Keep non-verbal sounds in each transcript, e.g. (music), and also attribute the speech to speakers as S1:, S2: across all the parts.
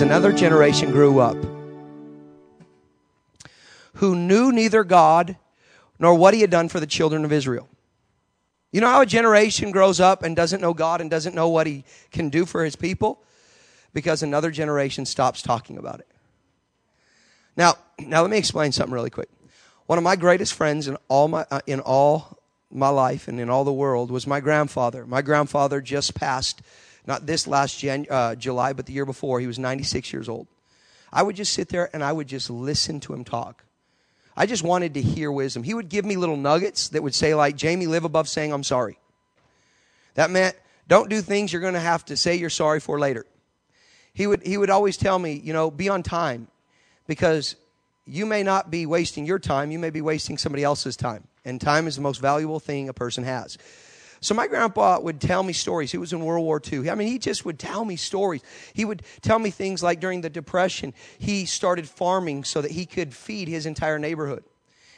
S1: Another generation grew up who knew neither God nor what he had done for the children of Israel. You know how a generation grows up and doesn't know God and doesn't know what he can do for his people? Because another generation stops talking about it. Now, now let me explain something really quick. One of my greatest friends in all my uh, in all my life and in all the world was my grandfather. My grandfather just passed, not this last Jan, uh, July, but the year before. He was 96 years old. I would just sit there and I would just listen to him talk. I just wanted to hear wisdom. He would give me little nuggets that would say, like, Jamie, live above saying I'm sorry. That meant don't do things you're going to have to say you're sorry for later. He would, he would always tell me, you know, be on time because you may not be wasting your time, you may be wasting somebody else's time. And time is the most valuable thing a person has. So my grandpa would tell me stories. He was in World War II. I mean, he just would tell me stories. He would tell me things like during the Depression, he started farming so that he could feed his entire neighborhood.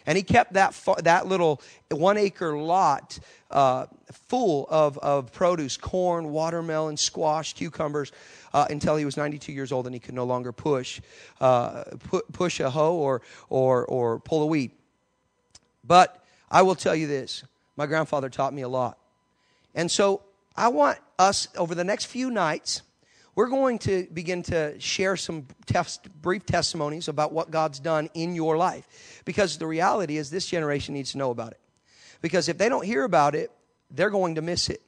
S1: And he kept that, that little one acre lot uh, full of, of produce corn, watermelon, squash, cucumbers uh, until he was 92 years old and he could no longer push, uh, pu- push a hoe or, or, or pull a weed. But I will tell you this my grandfather taught me a lot. And so I want us over the next few nights, we're going to begin to share some test, brief testimonies about what God's done in your life. Because the reality is, this generation needs to know about it. Because if they don't hear about it, they're going to miss it.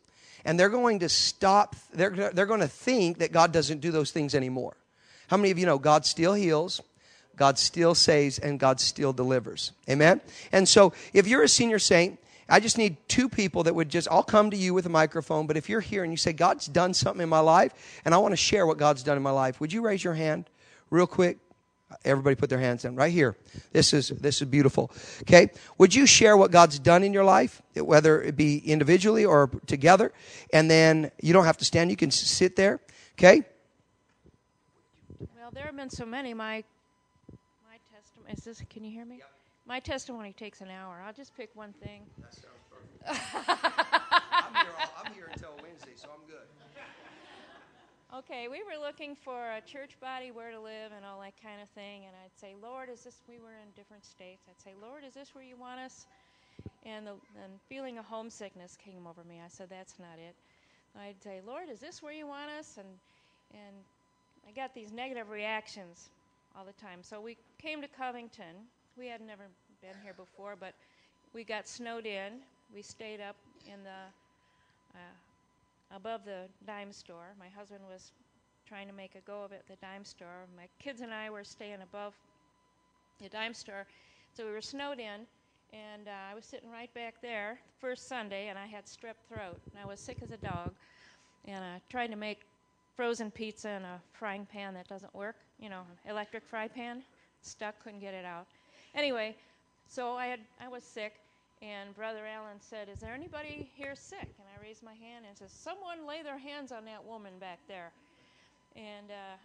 S1: And they're going to stop, they're, they're going to think that God doesn't do those things anymore. How many of you know God still heals? God still saves and God still delivers. Amen? And so, if you're a senior saint I just need two people that would just, I'll come to you with a microphone, but if you're here and you say, God's done something in my life, and I want to share what God's done in my life, would you raise your hand real quick? Everybody put their hands down right here. This is this is beautiful. Okay, would you share what God's done in your life, whether it be individually or together? And then you don't have to stand; you can sit there. Okay.
S2: Well, there have been so many. My my testimony is this. Can you hear me? My testimony takes an hour. I'll just pick one thing.
S1: That sounds perfect. (laughs) I'm, here all, I'm here until Wednesday, so I'm good.
S2: Okay, we were looking for a church body, where to live, and all that kind of thing. And I'd say, Lord, is this? We were in different states. I'd say, Lord, is this where you want us? And the and feeling of homesickness came over me. I said, That's not it. I'd say, Lord, is this where you want us? And and I got these negative reactions all the time. So we came to Covington, we had never been here before, but we got snowed in. We stayed up in the uh, above the dime store. My husband was trying to make a go of it at the dime store. My kids and I were staying above the dime store, so we were snowed in. And uh, I was sitting right back there first Sunday, and I had strep throat, and I was sick as a dog. And I tried to make frozen pizza in a frying pan that doesn't work, you know, electric fry pan. Stuck, couldn't get it out. Anyway, so I had I was sick, and Brother Allen said, "Is there anybody here sick?" And I raised my hand and said, "Someone lay their hands on that woman back there." And uh,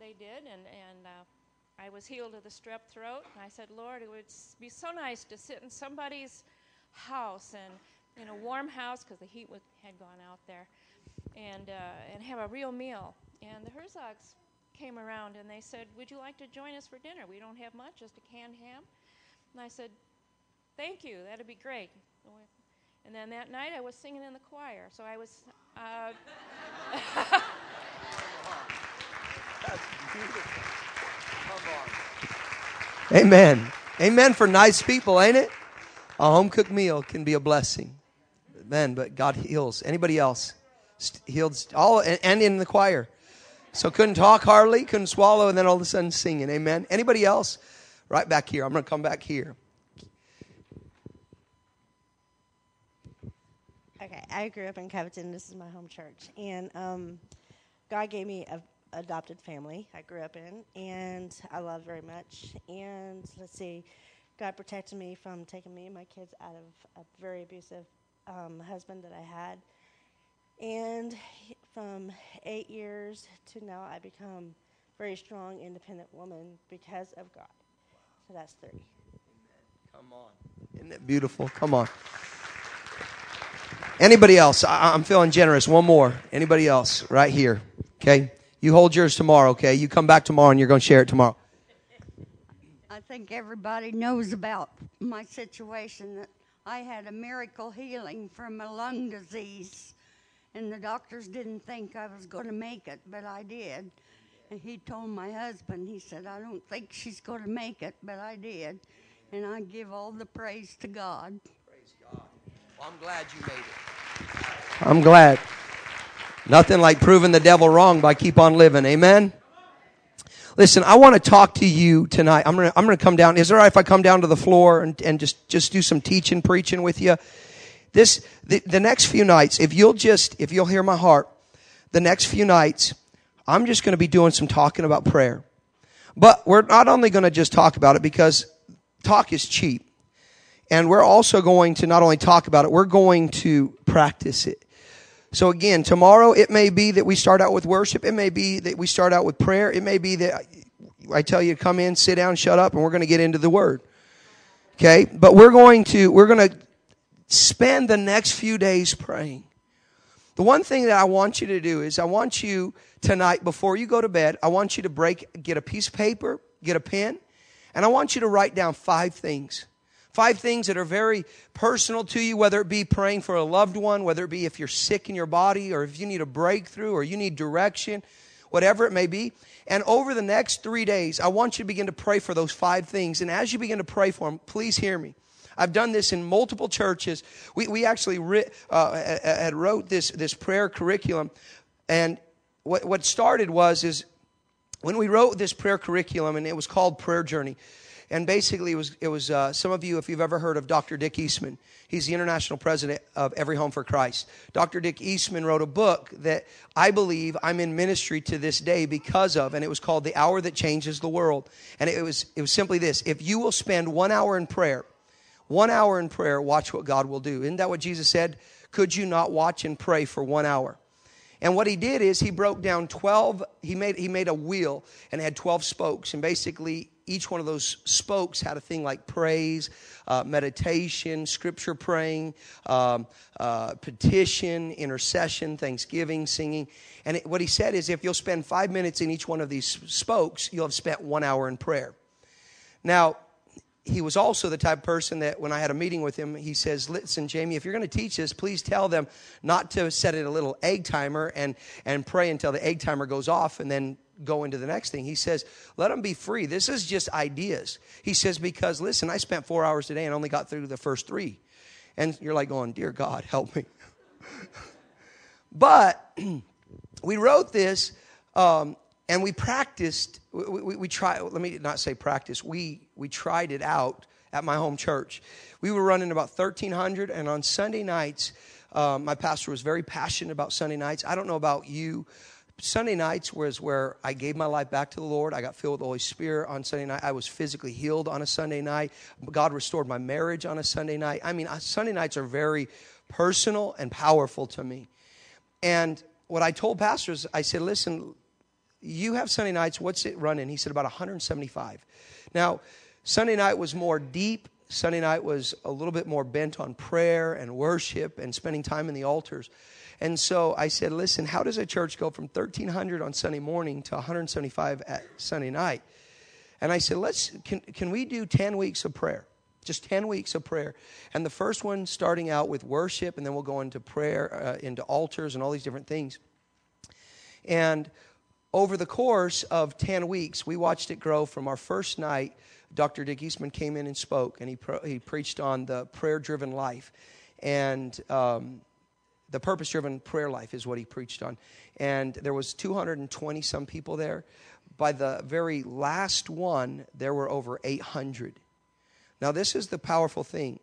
S2: they did, and and uh, I was healed of the strep throat. And I said, "Lord, it would be so nice to sit in somebody's house and in a warm house because the heat was, had gone out there, and uh, and have a real meal." And the Herzogs came around and they said, Would you like to join us for dinner? We don't have much, just a canned ham. And I said, Thank you, that'd be great. And then that night I was singing in the choir. So I was. Uh, (laughs)
S1: Amen. Amen for nice people, ain't it? A home cooked meal can be a blessing. Amen. But God heals. Anybody else? Healed all and in the choir. So couldn't talk hardly, couldn't swallow, and then all of a sudden singing. Amen. Anybody else? Right back here. I'm going to come back here.
S3: Okay, I grew up in Covington. This is my home church, and um, God gave me a adopted family. I grew up in, and I love very much. And let's see, God protected me from taking me and my kids out of a very abusive um, husband that I had. And from eight years to now, I become very strong, independent woman because of God. So that's 30.
S1: Come on. Isn't it beautiful? Come on. Anybody else? I, am feeling generous. One more. Anybody else? Right here. Okay. You hold yours tomorrow, okay? You come back tomorrow and you're going to share it tomorrow.
S4: I think everybody knows about my situation that I had a miracle healing from a lung disease, and the doctors didn't think I was going to make it, but I did. And he told my husband, he said, I don't think she's going to make it, but I did. And I give all the praise to God.
S1: Praise God. Well, I'm glad you made it. I'm glad. Nothing like proving the devil wrong by keep on living. Amen. Listen, I want to talk to you tonight. I'm gonna, I'm gonna come down. Is it all right if I come down to the floor and, and just, just do some teaching, preaching with you? This, the, the next few nights, if you'll just, if you'll hear my heart, the next few nights, I'm just gonna be doing some talking about prayer. But we're not only gonna just talk about it because talk is cheap. And we're also going to not only talk about it, we're going to practice it. So again, tomorrow it may be that we start out with worship. It may be that we start out with prayer. It may be that I tell you to come in, sit down, shut up, and we're going to get into the word. Okay? But we're going to, we're going to spend the next few days praying. The one thing that I want you to do is I want you tonight, before you go to bed, I want you to break, get a piece of paper, get a pen, and I want you to write down five things Five things that are very personal to you, whether it be praying for a loved one, whether it be if you're sick in your body, or if you need a breakthrough, or you need direction, whatever it may be. And over the next three days, I want you to begin to pray for those five things. And as you begin to pray for them, please hear me. I've done this in multiple churches. We, we actually writ, uh, had wrote this, this prayer curriculum. And what, what started was is when we wrote this prayer curriculum, and it was called Prayer Journey. And basically, it was, it was uh, some of you, if you've ever heard of Dr. Dick Eastman, he's the international president of Every Home for Christ. Dr. Dick Eastman wrote a book that I believe I'm in ministry to this day because of, and it was called The Hour That Changes the World. And it was, it was simply this if you will spend one hour in prayer, one hour in prayer, watch what God will do. Isn't that what Jesus said? Could you not watch and pray for one hour? And what he did is he broke down 12, he made, he made a wheel and had 12 spokes. And basically, each one of those spokes had a thing like praise, uh, meditation, scripture praying, um, uh, petition, intercession, thanksgiving, singing. And it, what he said is if you'll spend five minutes in each one of these spokes, you'll have spent one hour in prayer. Now, he was also the type of person that when I had a meeting with him, he says, Listen, Jamie, if you're going to teach this, please tell them not to set it a little egg timer and, and pray until the egg timer goes off and then go into the next thing. He says, let them be free. This is just ideas. He says, because listen, I spent four hours today and only got through the first three. And you're like going, dear God, help me. (laughs) but (clears throat) we wrote this um, and we practiced. We, we, we tried, let me not say practice, we, we tried it out at my home church. We were running about 1,300, and on Sunday nights, um, my pastor was very passionate about Sunday nights. I don't know about you, Sunday nights was where I gave my life back to the Lord. I got filled with the Holy Spirit on Sunday night. I was physically healed on a Sunday night. God restored my marriage on a Sunday night. I mean, Sunday nights are very personal and powerful to me. And what I told pastors, I said, listen, you have Sunday nights, what's it running? He said, about 175. Now, Sunday night was more deep. Sunday night was a little bit more bent on prayer and worship and spending time in the altars. And so I said, listen, how does a church go from 1,300 on Sunday morning to 175 at Sunday night? And I said, let's, can, can we do 10 weeks of prayer? Just 10 weeks of prayer. And the first one starting out with worship, and then we'll go into prayer, uh, into altars, and all these different things. And over the course of 10 weeks, we watched it grow from our first night. Dr. Dick Eastman came in and spoke, and he, he preached on the prayer driven life. And um, the purpose driven prayer life is what he preached on and there was 220 some people there by the very last one there were over 800 now this is the powerful thing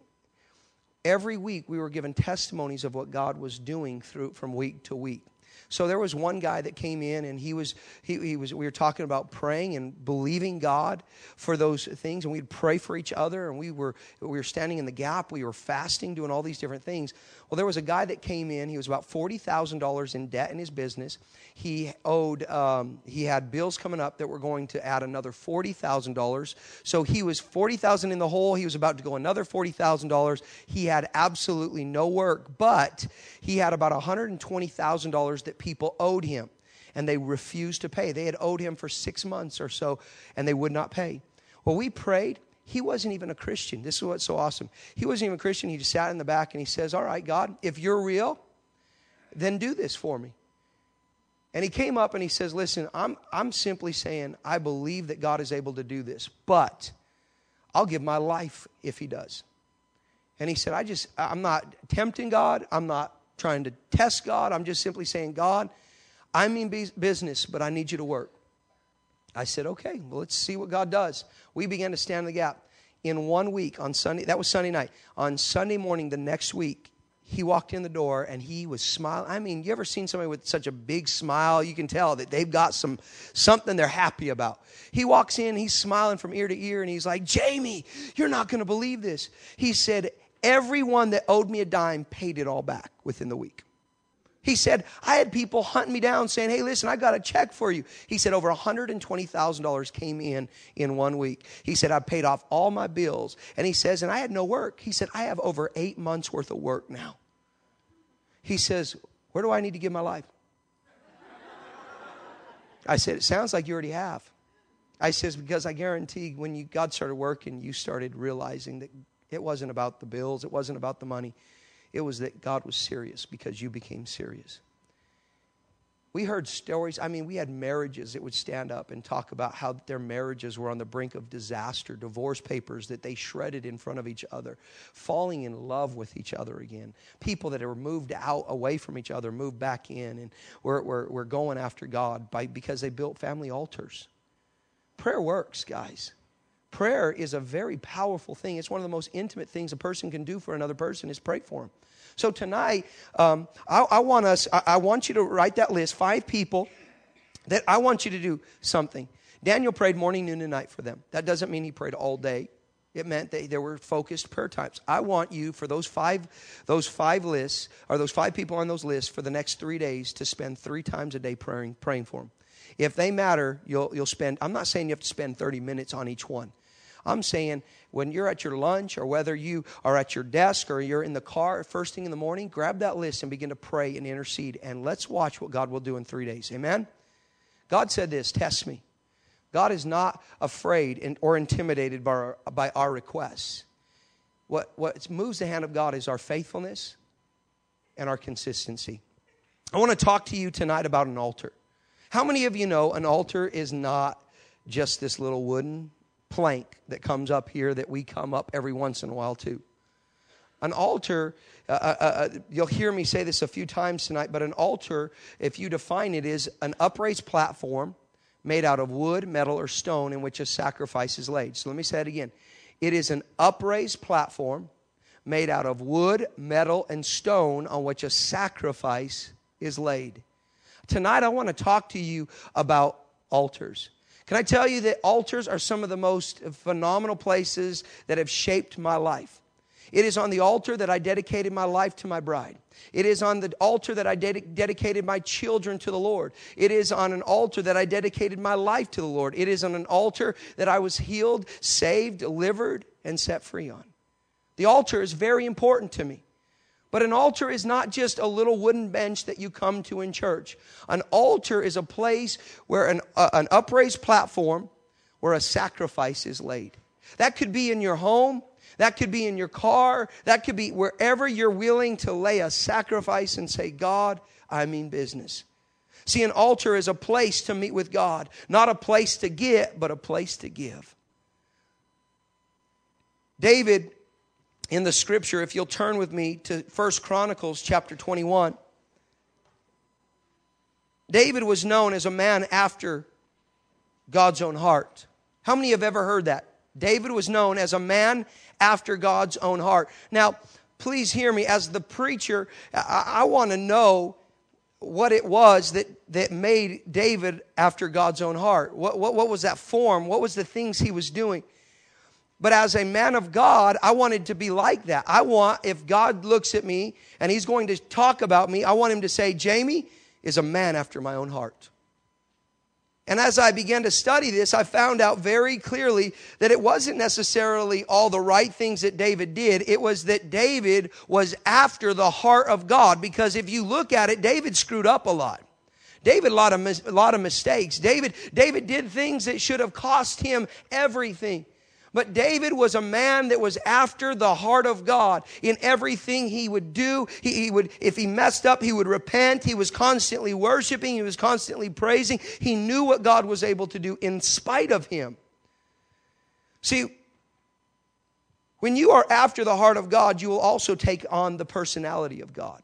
S1: every week we were given testimonies of what god was doing through from week to week so there was one guy that came in and he was he, he was we were talking about praying and believing God for those things and we'd pray for each other and we were we were standing in the gap, we were fasting, doing all these different things. Well, there was a guy that came in, he was about $40,000 in debt in his business. He owed um, he had bills coming up that were going to add another $40,000. So he was 40,000 in the hole, he was about to go another $40,000. He had absolutely no work, but he had about $120,000 that people owed him. and they refused to pay. They had owed him for six months or so, and they would not pay. Well, we prayed. He wasn't even a Christian. This is what's so awesome. He wasn't even a Christian. He just sat in the back and he says, All right, God, if you're real, then do this for me. And he came up and he says, Listen, I'm, I'm simply saying, I believe that God is able to do this, but I'll give my life if he does. And he said, I just, I'm not tempting God. I'm not trying to test God. I'm just simply saying, God, I mean business, but I need you to work. I said, okay, well, let's see what God does. We began to stand in the gap. In one week on Sunday, that was Sunday night. On Sunday morning, the next week, he walked in the door and he was smiling. I mean, you ever seen somebody with such a big smile? You can tell that they've got some something they're happy about. He walks in, he's smiling from ear to ear, and he's like, Jamie, you're not going to believe this. He said, Everyone that owed me a dime paid it all back within the week. He said, I had people hunting me down saying, Hey, listen, I got a check for you. He said, Over $120,000 came in in one week. He said, I paid off all my bills. And he says, And I had no work. He said, I have over eight months worth of work now. He says, Where do I need to give my life? I said, It sounds like you already have. I says, Because I guarantee when you, God started working, you started realizing that it wasn't about the bills, it wasn't about the money. It was that God was serious because you became serious. We heard stories. I mean, we had marriages that would stand up and talk about how their marriages were on the brink of disaster, divorce papers that they shredded in front of each other, falling in love with each other again. People that were moved out away from each other, moved back in, and were, were, were going after God by, because they built family altars. Prayer works, guys. Prayer is a very powerful thing. It's one of the most intimate things a person can do for another person is pray for them. So tonight, um, I, I, want us. I, I want you to write that list. Five people that I want you to do something. Daniel prayed morning, noon, and night for them. That doesn't mean he prayed all day. It meant they, there were focused prayer times. I want you for those five, those five lists, or those five people on those lists for the next three days to spend three times a day praying, praying for them. If they matter, you'll, you'll spend, I'm not saying you have to spend 30 minutes on each one. I'm saying when you're at your lunch or whether you are at your desk or you're in the car first thing in the morning, grab that list and begin to pray and intercede. And let's watch what God will do in three days. Amen? God said this test me. God is not afraid or intimidated by our, by our requests. What, what moves the hand of God is our faithfulness and our consistency. I want to talk to you tonight about an altar. How many of you know an altar is not just this little wooden plank that comes up here that we come up every once in a while too. An altar, uh, uh, uh, uh, you'll hear me say this a few times tonight, but an altar, if you define it, is an upraised platform made out of wood, metal, or stone in which a sacrifice is laid. So let me say it again. It is an upraised platform made out of wood, metal, and stone on which a sacrifice is laid. Tonight, I want to talk to you about altars. Can I tell you that altars are some of the most phenomenal places that have shaped my life? It is on the altar that I dedicated my life to my bride. It is on the altar that I ded- dedicated my children to the Lord. It is on an altar that I dedicated my life to the Lord. It is on an altar that I was healed, saved, delivered, and set free on. The altar is very important to me. But an altar is not just a little wooden bench that you come to in church. An altar is a place where an, uh, an upraised platform where a sacrifice is laid. That could be in your home. That could be in your car. That could be wherever you're willing to lay a sacrifice and say, God, I mean business. See, an altar is a place to meet with God, not a place to get, but a place to give. David in the scripture, if you'll turn with me to First Chronicles chapter 21. David was known as a man after God's own heart. How many have ever heard that? David was known as a man after God's own heart. Now, please hear me. As the preacher, I, I want to know what it was that, that made David after God's own heart. What, what, what was that form? What was the things he was doing? But as a man of God, I wanted to be like that. I want, if God looks at me and he's going to talk about me, I want him to say, Jamie is a man after my own heart. And as I began to study this, I found out very clearly that it wasn't necessarily all the right things that David did. It was that David was after the heart of God. Because if you look at it, David screwed up a lot. David a lot of a lot of mistakes. David David did things that should have cost him everything. But David was a man that was after the heart of God in everything he would do. He, he, would, if he messed up, he would repent. He was constantly worshiping. He was constantly praising. He knew what God was able to do in spite of him. See, when you are after the heart of God, you will also take on the personality of God.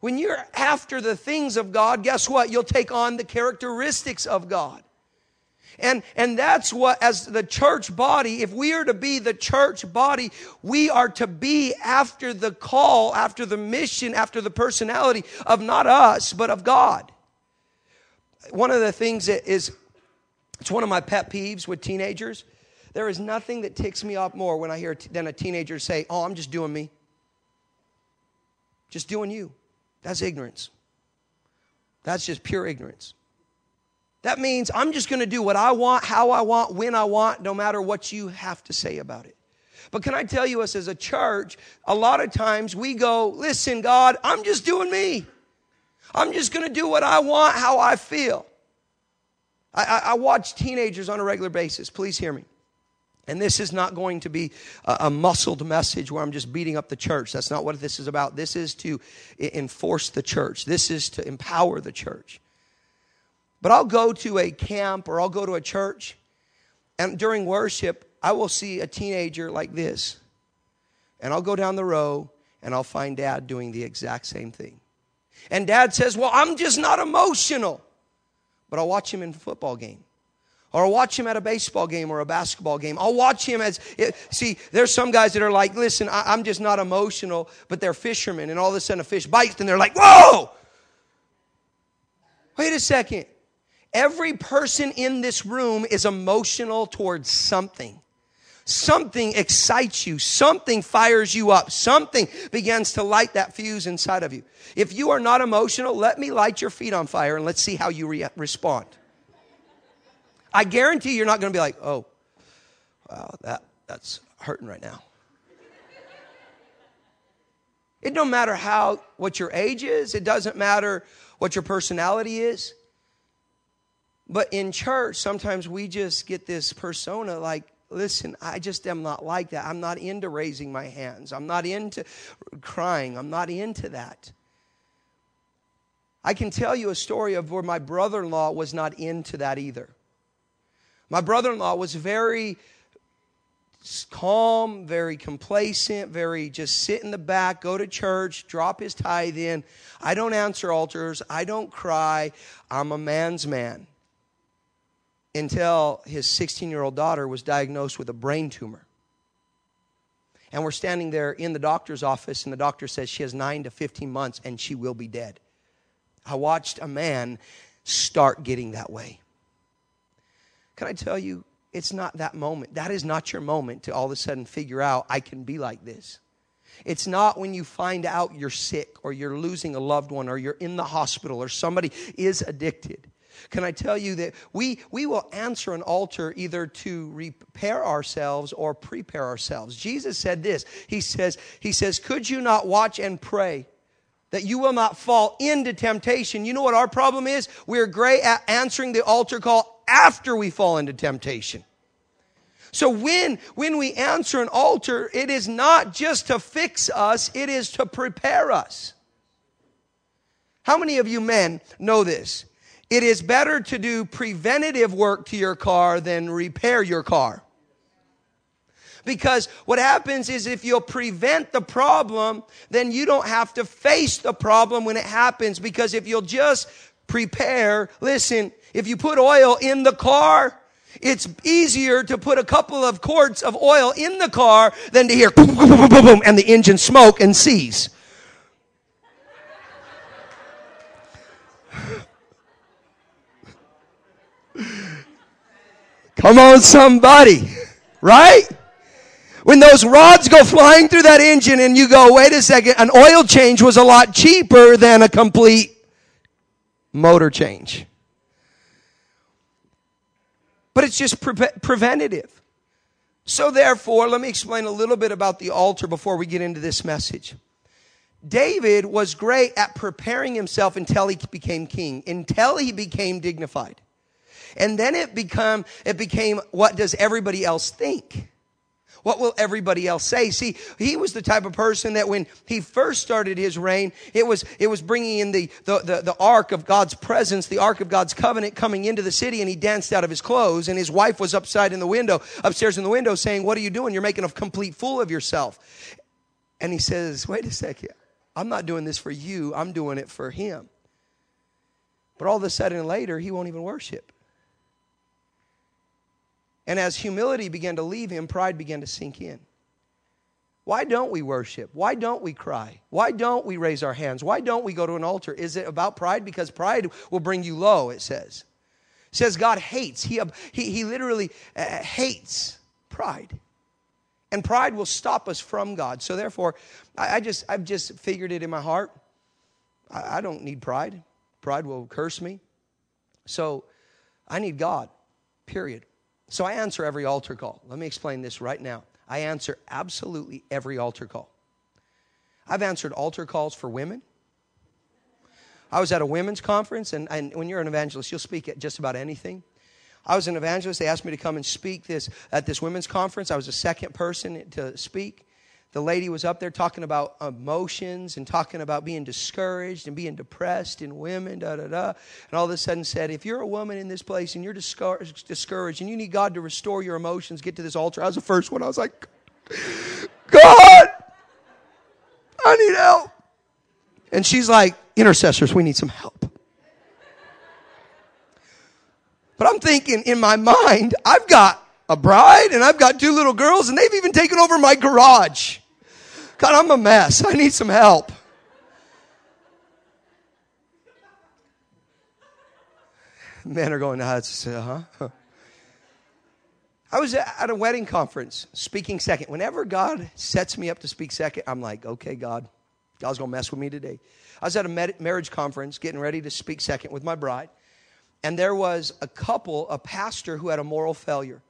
S1: When you're after the things of God, guess what? You'll take on the characteristics of God. And, and that's what, as the church body, if we are to be the church body, we are to be after the call, after the mission, after the personality of not us, but of God. One of the things that is, it's one of my pet peeves with teenagers. There is nothing that ticks me off more when I hear than a teenager say, Oh, I'm just doing me. Just doing you. That's ignorance. That's just pure ignorance. That means I'm just going to do what I want, how I want, when I want, no matter what you have to say about it. But can I tell you, us as a church, a lot of times we go, listen, God, I'm just doing me. I'm just going to do what I want, how I feel. I, I, I, watch teenagers on a regular basis. Please hear me. And this is not going to be a, a, muscled message where I'm just beating up the church. That's not what this is about. This is to enforce the church, this is to empower the church. But I'll go to a camp or I'll go to a church, and during worship, I will see a teenager like this. And I'll go down the row and I'll find dad doing the exact same thing. And dad says, Well, I'm just not emotional. But I'll watch him in a football game. Or I'll watch him at a baseball game or a basketball game. I'll watch him as, eh, see, there's some guys that are like, listen, I, am just not emotional, but they're fishermen, and all of a sudden a fish bites, and they're like, whoa! Wait a second. Every person in this room is emotional towards something. Something excites you. Something fires you up. Something begins to light that fuse inside of you. If you are not emotional, let me light your feet on fire and let's see how you re- respond. I guarantee you're not going to be like, oh, wow, that, that's hurting right now. It don't matter how, what your age is. It doesn't matter what your personality is. But in church, sometimes we just get this persona like, listen, I just am not like that. I'm not into raising my hands. I'm not into crying. I'm not into that. I can tell you a story of where my brother in law was not into that either. My brother in law was very calm, very complacent, very just sit in the back, go to church, drop his tithe in. I don't answer altars. I don't cry. I'm a man's man until his 16 year old daughter was diagnosed with a brain tumor. And we're standing there in the doctor's office, and the doctor says she has nine to 15 months and she will be dead. I watched a man start getting that way. Can I tell you, it's not that moment. That is not your moment to all of a sudden figure out, I can be like this. It's not when you find out you're sick or you're losing a loved one or you're in the hospital or somebody is addicted. Can I tell you that we, we will answer an altar either to repair ourselves or prepare ourselves? Jesus said this. He says, He says, Could you not watch and pray? That you will not fall into temptation. You know what our problem is? We're great at answering the altar call after we fall into temptation. So when, when we answer an altar, it is not just to fix us, it is to prepare us. How many of you men know this? It is better to do preventative work to your car than repair your car. Because what happens is if you'll prevent the problem, then you don't have to face the problem when it happens. Because if you'll just prepare, listen, if you put oil in the car, it's easier to put a couple of quarts of oil in the car than to hear boom, boom, boom, boom, boom, and the engine smoke and seize. Come on, somebody. Right? When those rods go flying through that engine and you go, wait a second, an oil change was a lot cheaper than a complete motor change. But it's just pre- preventative. So, therefore, let me explain a little bit about the altar before we get into this message. David was great at preparing himself until he became king, until he became dignified. And then it become, it became, what does everybody else think? What will everybody else say? See, he was the type of person that when he first started his reign, it was, it was bringing in the, the, the, the, ark of God's presence, the ark of God's covenant coming into the city and he danced out of his clothes and his wife was upside in the window, upstairs in the window saying, what are you doing? You're making a complete fool of yourself. And he says, wait a second. I'm not doing this for you. I'm doing it for him. But all of a sudden later, he won't even worship. And as humility began to leave him, pride began to sink in. Why don't we worship? Why don't we cry? Why don't we raise our hands? Why don't we go to an altar? Is it about pride? Because pride will bring you low, it says. It says God hates. He, he, he literally uh, hates pride. And pride will stop us from God. So therefore, I, I just, I've just figured it in my heart. I, I don't need pride. Pride will curse me. So I need God, period. So I answer every altar call. Let me explain this right now. I answer absolutely every altar call. I've answered altar calls for women. I was at a women's conference, and, and when you're an evangelist, you'll speak at just about anything. I was an evangelist. They asked me to come and speak this at this women's conference. I was the second person to speak the lady was up there talking about emotions and talking about being discouraged and being depressed in women, da da da. And all of a sudden said, if you're a woman in this place and you're discouraged, discouraged and you need God to restore your emotions, get to this altar. I was the first one. I was like, God, I need help. And she's like, intercessors, we need some help. But I'm thinking in my mind, I've got a bride and I've got two little girls and they've even taken over my garage. God, I'm a mess. I need some help. Men are going, uh, huh? I was at a wedding conference speaking second. Whenever God sets me up to speak second, I'm like, okay, God, God's to mess with me today. I was at a marriage conference getting ready to speak second with my bride, and there was a couple, a pastor who had a moral failure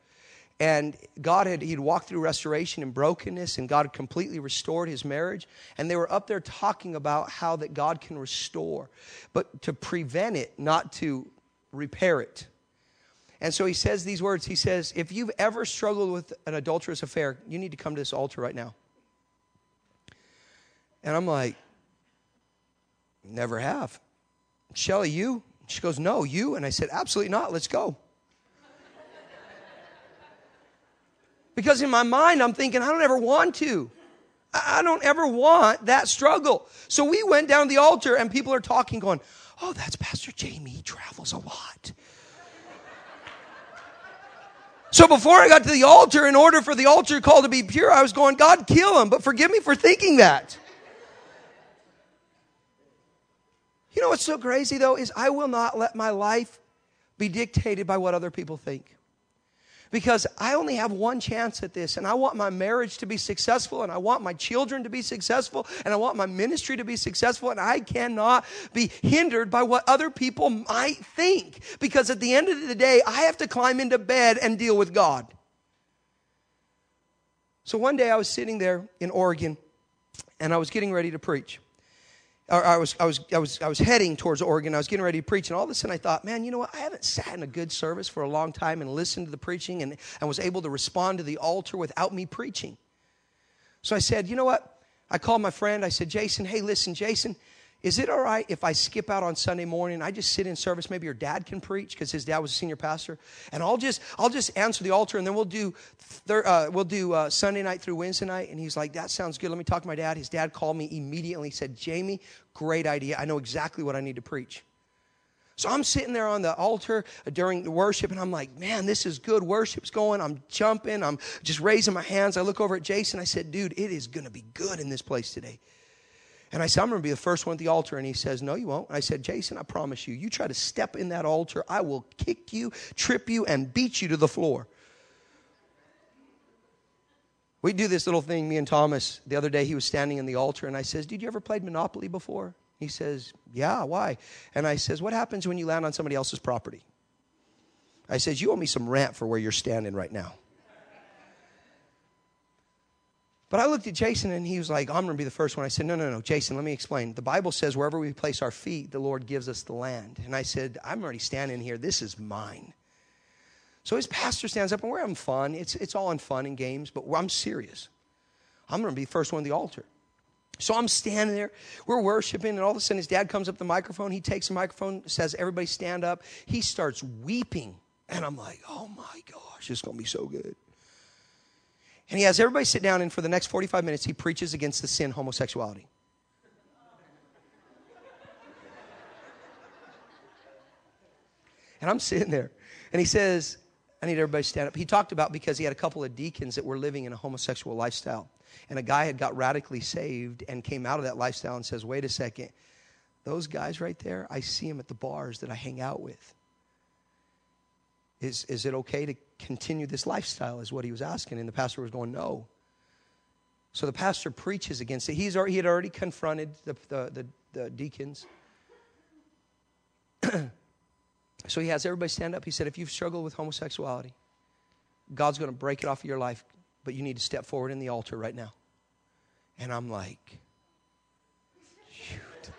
S1: and God had he'd walked through restoration and brokenness, and God had completely restored his marriage. And they were up there talking about how that God can restore, but to prevent it, not to repair it. And so he says these words. He says, If you've ever struggled with an adulterous affair, you need to come to this altar right now. And I'm like, Never have. Shelly, you? She goes, No, you? And I said, Absolutely not. Let's go. Because in my mind, I'm thinking, I don't ever want to. I don't ever want that struggle. So we went down the altar and people are talking, going, Oh, that's Pastor Jamie. He travels a lot. So before I got to the altar, in order for the altar call to be pure, I was going, God, kill him, but forgive me for thinking that. You know what's so crazy though is I will not let my life be dictated by what other people think because I only have one chance at this and I want my marriage to be successful and I want my children to be successful and I want my ministry to be successful and I cannot be hindered by what other people might think because at the end of the day, I have to climb into bed and deal with God. So one day I was sitting there in Oregon and I was getting ready to preach I was, I was, I was, I was heading towards Oregon. I was getting ready to preach, and all of a sudden I thought, man, you know what? I haven't sat in a good service for a long time and listened to the preaching and, and was able to respond to the altar without me preaching. So I said, you know what? I called my friend. I said, Jason, hey, listen, Jason, is it all right if I skip out on Sunday morning? I just sit in service. Maybe your dad can preach because his dad was a senior pastor, and I'll just I'll just answer the altar, and then we'll do thir- uh, we'll do uh, Sunday night through Wednesday night. And he's like, that sounds good. Let me talk to my dad. His dad called me immediately. He said, Jamie, great idea. I know exactly what I need to preach. So I'm sitting there on the altar during the worship, and I'm like, man, this is good. Worship's going. I'm jumping. I'm just raising my hands. I look over at Jason. I said, dude, it is going to be good in this place today. And I said, I'm going to be the first one at the altar. And he says, No, you won't. And I said, Jason, I promise you, you try to step in that altar, I will kick you, trip you, and beat you to the floor. We do this little thing, me and Thomas. The other day, he was standing in the altar, and I says, Did you ever play Monopoly before? He says, Yeah, why? And I says, What happens when you land on somebody else's property? I says, You owe me some rent for where you're standing right now. But I looked at Jason and he was like, I'm going to be the first one. I said, No, no, no, Jason, let me explain. The Bible says wherever we place our feet, the Lord gives us the land. And I said, I'm already standing here. This is mine. So his pastor stands up and we're having fun. It's, it's all in fun and games, but I'm serious. I'm going to be the first one at the altar. So I'm standing there, we're worshiping, and all of a sudden his dad comes up the microphone. He takes the microphone, says, Everybody stand up. He starts weeping. And I'm like, Oh my gosh, it's going to be so good. And he has everybody sit down, and for the next 45 minutes, he preaches against the sin homosexuality. And I'm sitting there, and he says, I need everybody to stand up. He talked about because he had a couple of deacons that were living in a homosexual lifestyle. And a guy had got radically saved and came out of that lifestyle and says, Wait a second, those guys right there, I see them at the bars that I hang out with. Is, is it okay to continue this lifestyle? Is what he was asking. And the pastor was going, No. So the pastor preaches against it. He's, he had already confronted the, the, the, the deacons. (clears throat) so he has everybody stand up. He said, If you've struggled with homosexuality, God's going to break it off of your life, but you need to step forward in the altar right now. And I'm like, shoot.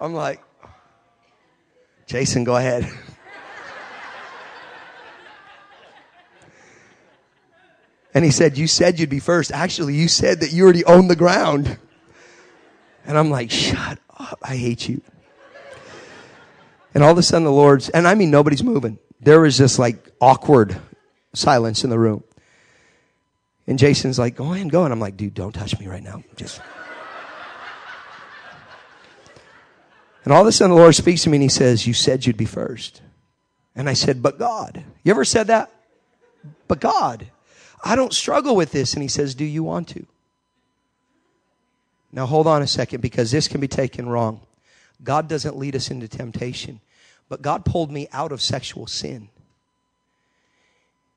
S1: I'm like, Jason, go ahead. (laughs) And he said, You said you'd be first. Actually, you said that you already owned the ground. And I'm like, Shut up. I hate you. And all of a sudden, the Lord's, and I mean, nobody's moving. There was just like awkward silence in the room. And Jason's like, Go ahead, go. And I'm like, Dude, don't touch me right now. Just. And all of a sudden, the Lord speaks to me and he says, You said you'd be first. And I said, But God. You ever said that? But God. I don't struggle with this. And he says, Do you want to? Now hold on a second because this can be taken wrong. God doesn't lead us into temptation, but God pulled me out of sexual sin.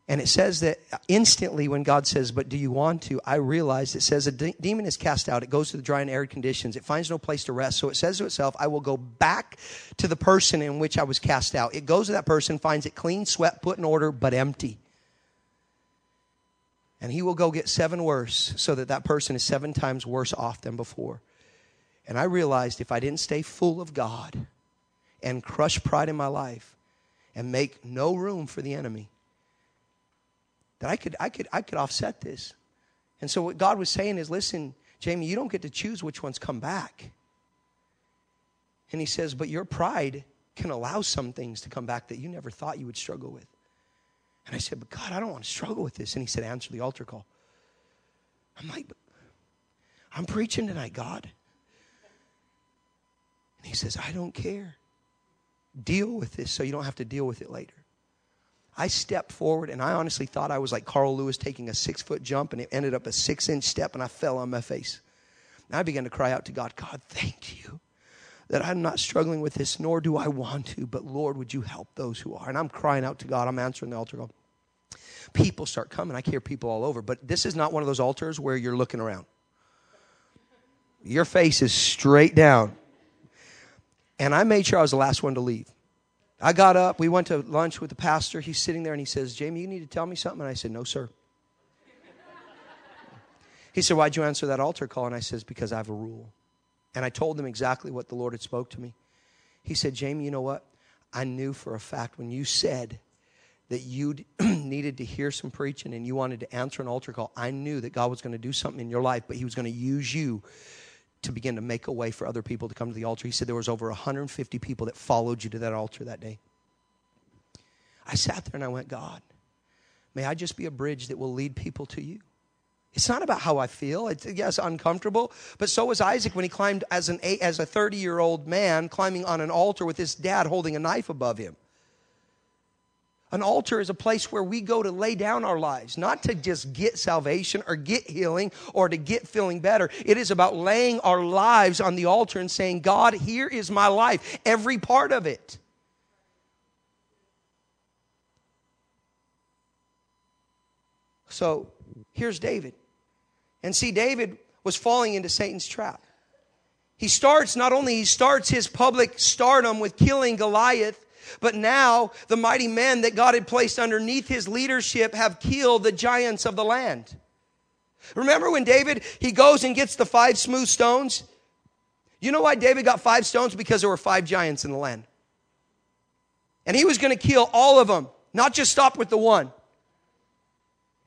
S1: And it says that instantly when God says, But do you want to? I realized it says a de- demon is cast out. It goes to the dry and arid conditions. It finds no place to rest. So it says to itself, I will go back to the person in which I was cast out. It goes to that person, finds it clean, swept, put in order, but empty and he will go get seven worse so that that person is seven times worse off than before. And I realized if I didn't stay full of God and crush pride in my life and make no room for the enemy, that I could, I could, I could offset this. And so what God was saying is, listen, Jamie, you don't get to choose which ones come back. And he says, but your pride can allow some things to come back that you never thought you would struggle with. And I said, But God, I don't want to struggle with this. And he said, Answer the altar call. I'm like, I'm preaching tonight, God. And he says, I don't care. Deal with this so you don't have to deal with it later. I stepped forward and I honestly thought I was like Carl Lewis taking a six foot jump and it ended up a six inch step and I fell on my face. And I began to cry out to God, God, thank you that I'm not struggling with this, nor do I want to, but Lord, would you help those who are? And I'm crying out to God. I'm answering the altar call. People start coming. I hear people all over, but this is not one of those altars where you're looking around. Your face is straight down. And I made sure I was the last one to leave. I got up. We went to lunch with the pastor. He's sitting there and he says, Jamie, you need to tell me something. And I said, No, sir. He said, Why'd you answer that altar call? And I says, Because I have a rule. And I told them exactly what the Lord had spoke to me. He said, Jamie, you know what? I knew for a fact when you said that you (clears throat) needed to hear some preaching and you wanted to answer an altar call, I knew that God was going to do something in your life, but He was going to use you to begin to make a way for other people to come to the altar. He said there was over 150 people that followed you to that altar that day. I sat there and I went, God, may I just be a bridge that will lead people to you. It's not about how I feel. It's yes, uncomfortable, but so was Isaac when he climbed as an as a 30 year old man climbing on an altar with his dad holding a knife above him. An altar is a place where we go to lay down our lives, not to just get salvation or get healing or to get feeling better. It is about laying our lives on the altar and saying, God, here is my life, every part of it. So here's David. And see, David was falling into Satan's trap. He starts, not only he starts his public stardom with killing Goliath, but now the mighty men that God had placed underneath his leadership have killed the giants of the land. Remember when David, he goes and gets the five smooth stones? You know why David got five stones? Because there were five giants in the land. And he was going to kill all of them, not just stop with the one.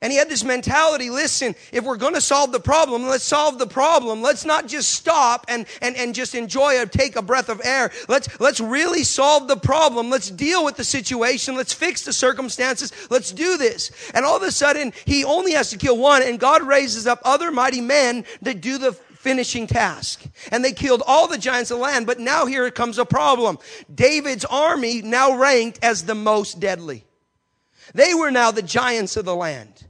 S1: And he had this mentality, listen, if we're going to solve the problem, let's solve the problem. Let's not just stop and, and, and just enjoy a take a breath of air. Let's, let's really solve the problem. Let's deal with the situation. Let's fix the circumstances. Let's do this. And all of a sudden, he only has to kill one and God raises up other mighty men that do the finishing task. And they killed all the giants of the land. But now here comes a problem. David's army now ranked as the most deadly. They were now the giants of the land.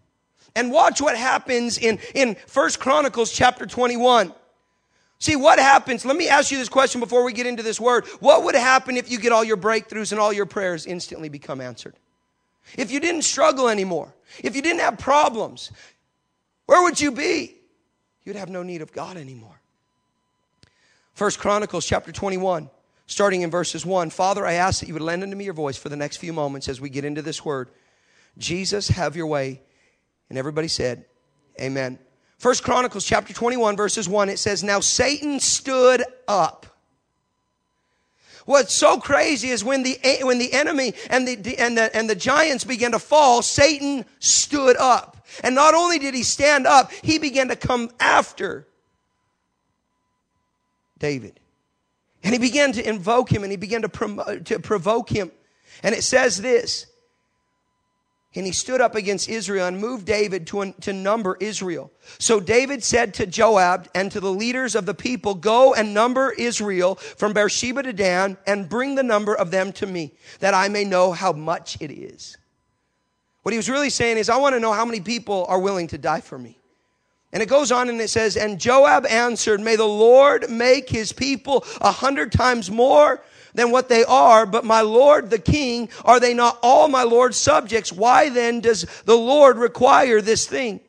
S1: And watch what happens in, in First Chronicles chapter 21. See what happens. Let me ask you this question before we get into this word. What would happen if you get all your breakthroughs and all your prayers instantly become answered? If you didn't struggle anymore, if you didn't have problems, where would you be? You'd have no need of God anymore. First Chronicles chapter 21, starting in verses 1. Father, I ask that you would lend unto me your voice for the next few moments as we get into this word. Jesus, have your way and everybody said, Amen. First Chronicles chapter 21, verses 1, it says, Now Satan stood up. What's so crazy is when the, when the enemy and the, and, the, and the giants began to fall, Satan stood up. And not only did he stand up, he began to come after David. And he began to invoke him and he began to, to provoke him. And it says this and he stood up against Israel and moved David to, to number Israel. So David said to Joab and to the leaders of the people, Go and number Israel from Beersheba to Dan and bring the number of them to me, that I may know how much it is. What he was really saying is, I want to know how many people are willing to die for me. And it goes on and it says, And Joab answered, May the Lord make his people a hundred times more than what they are, but my Lord the King, are they not all my Lord's subjects? Why then does the Lord require this thing?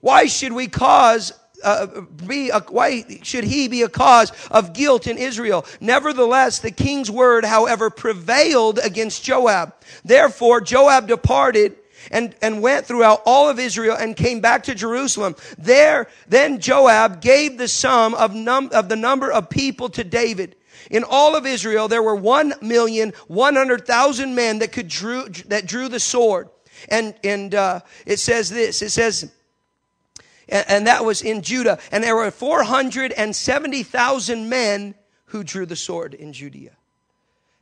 S1: Why should we cause uh, be a, why should he be a cause of guilt in Israel? Nevertheless, the king's word, however, prevailed against Joab. Therefore, Joab departed and, and went throughout all of Israel and came back to Jerusalem. There, then Joab gave the sum of, num, of the number of people to David in all of Israel, there were one million one hundred thousand men that could drew that drew the sword. And and uh, it says this. It says. And, and that was in Judah. And there were 470,000 men who drew the sword in Judea.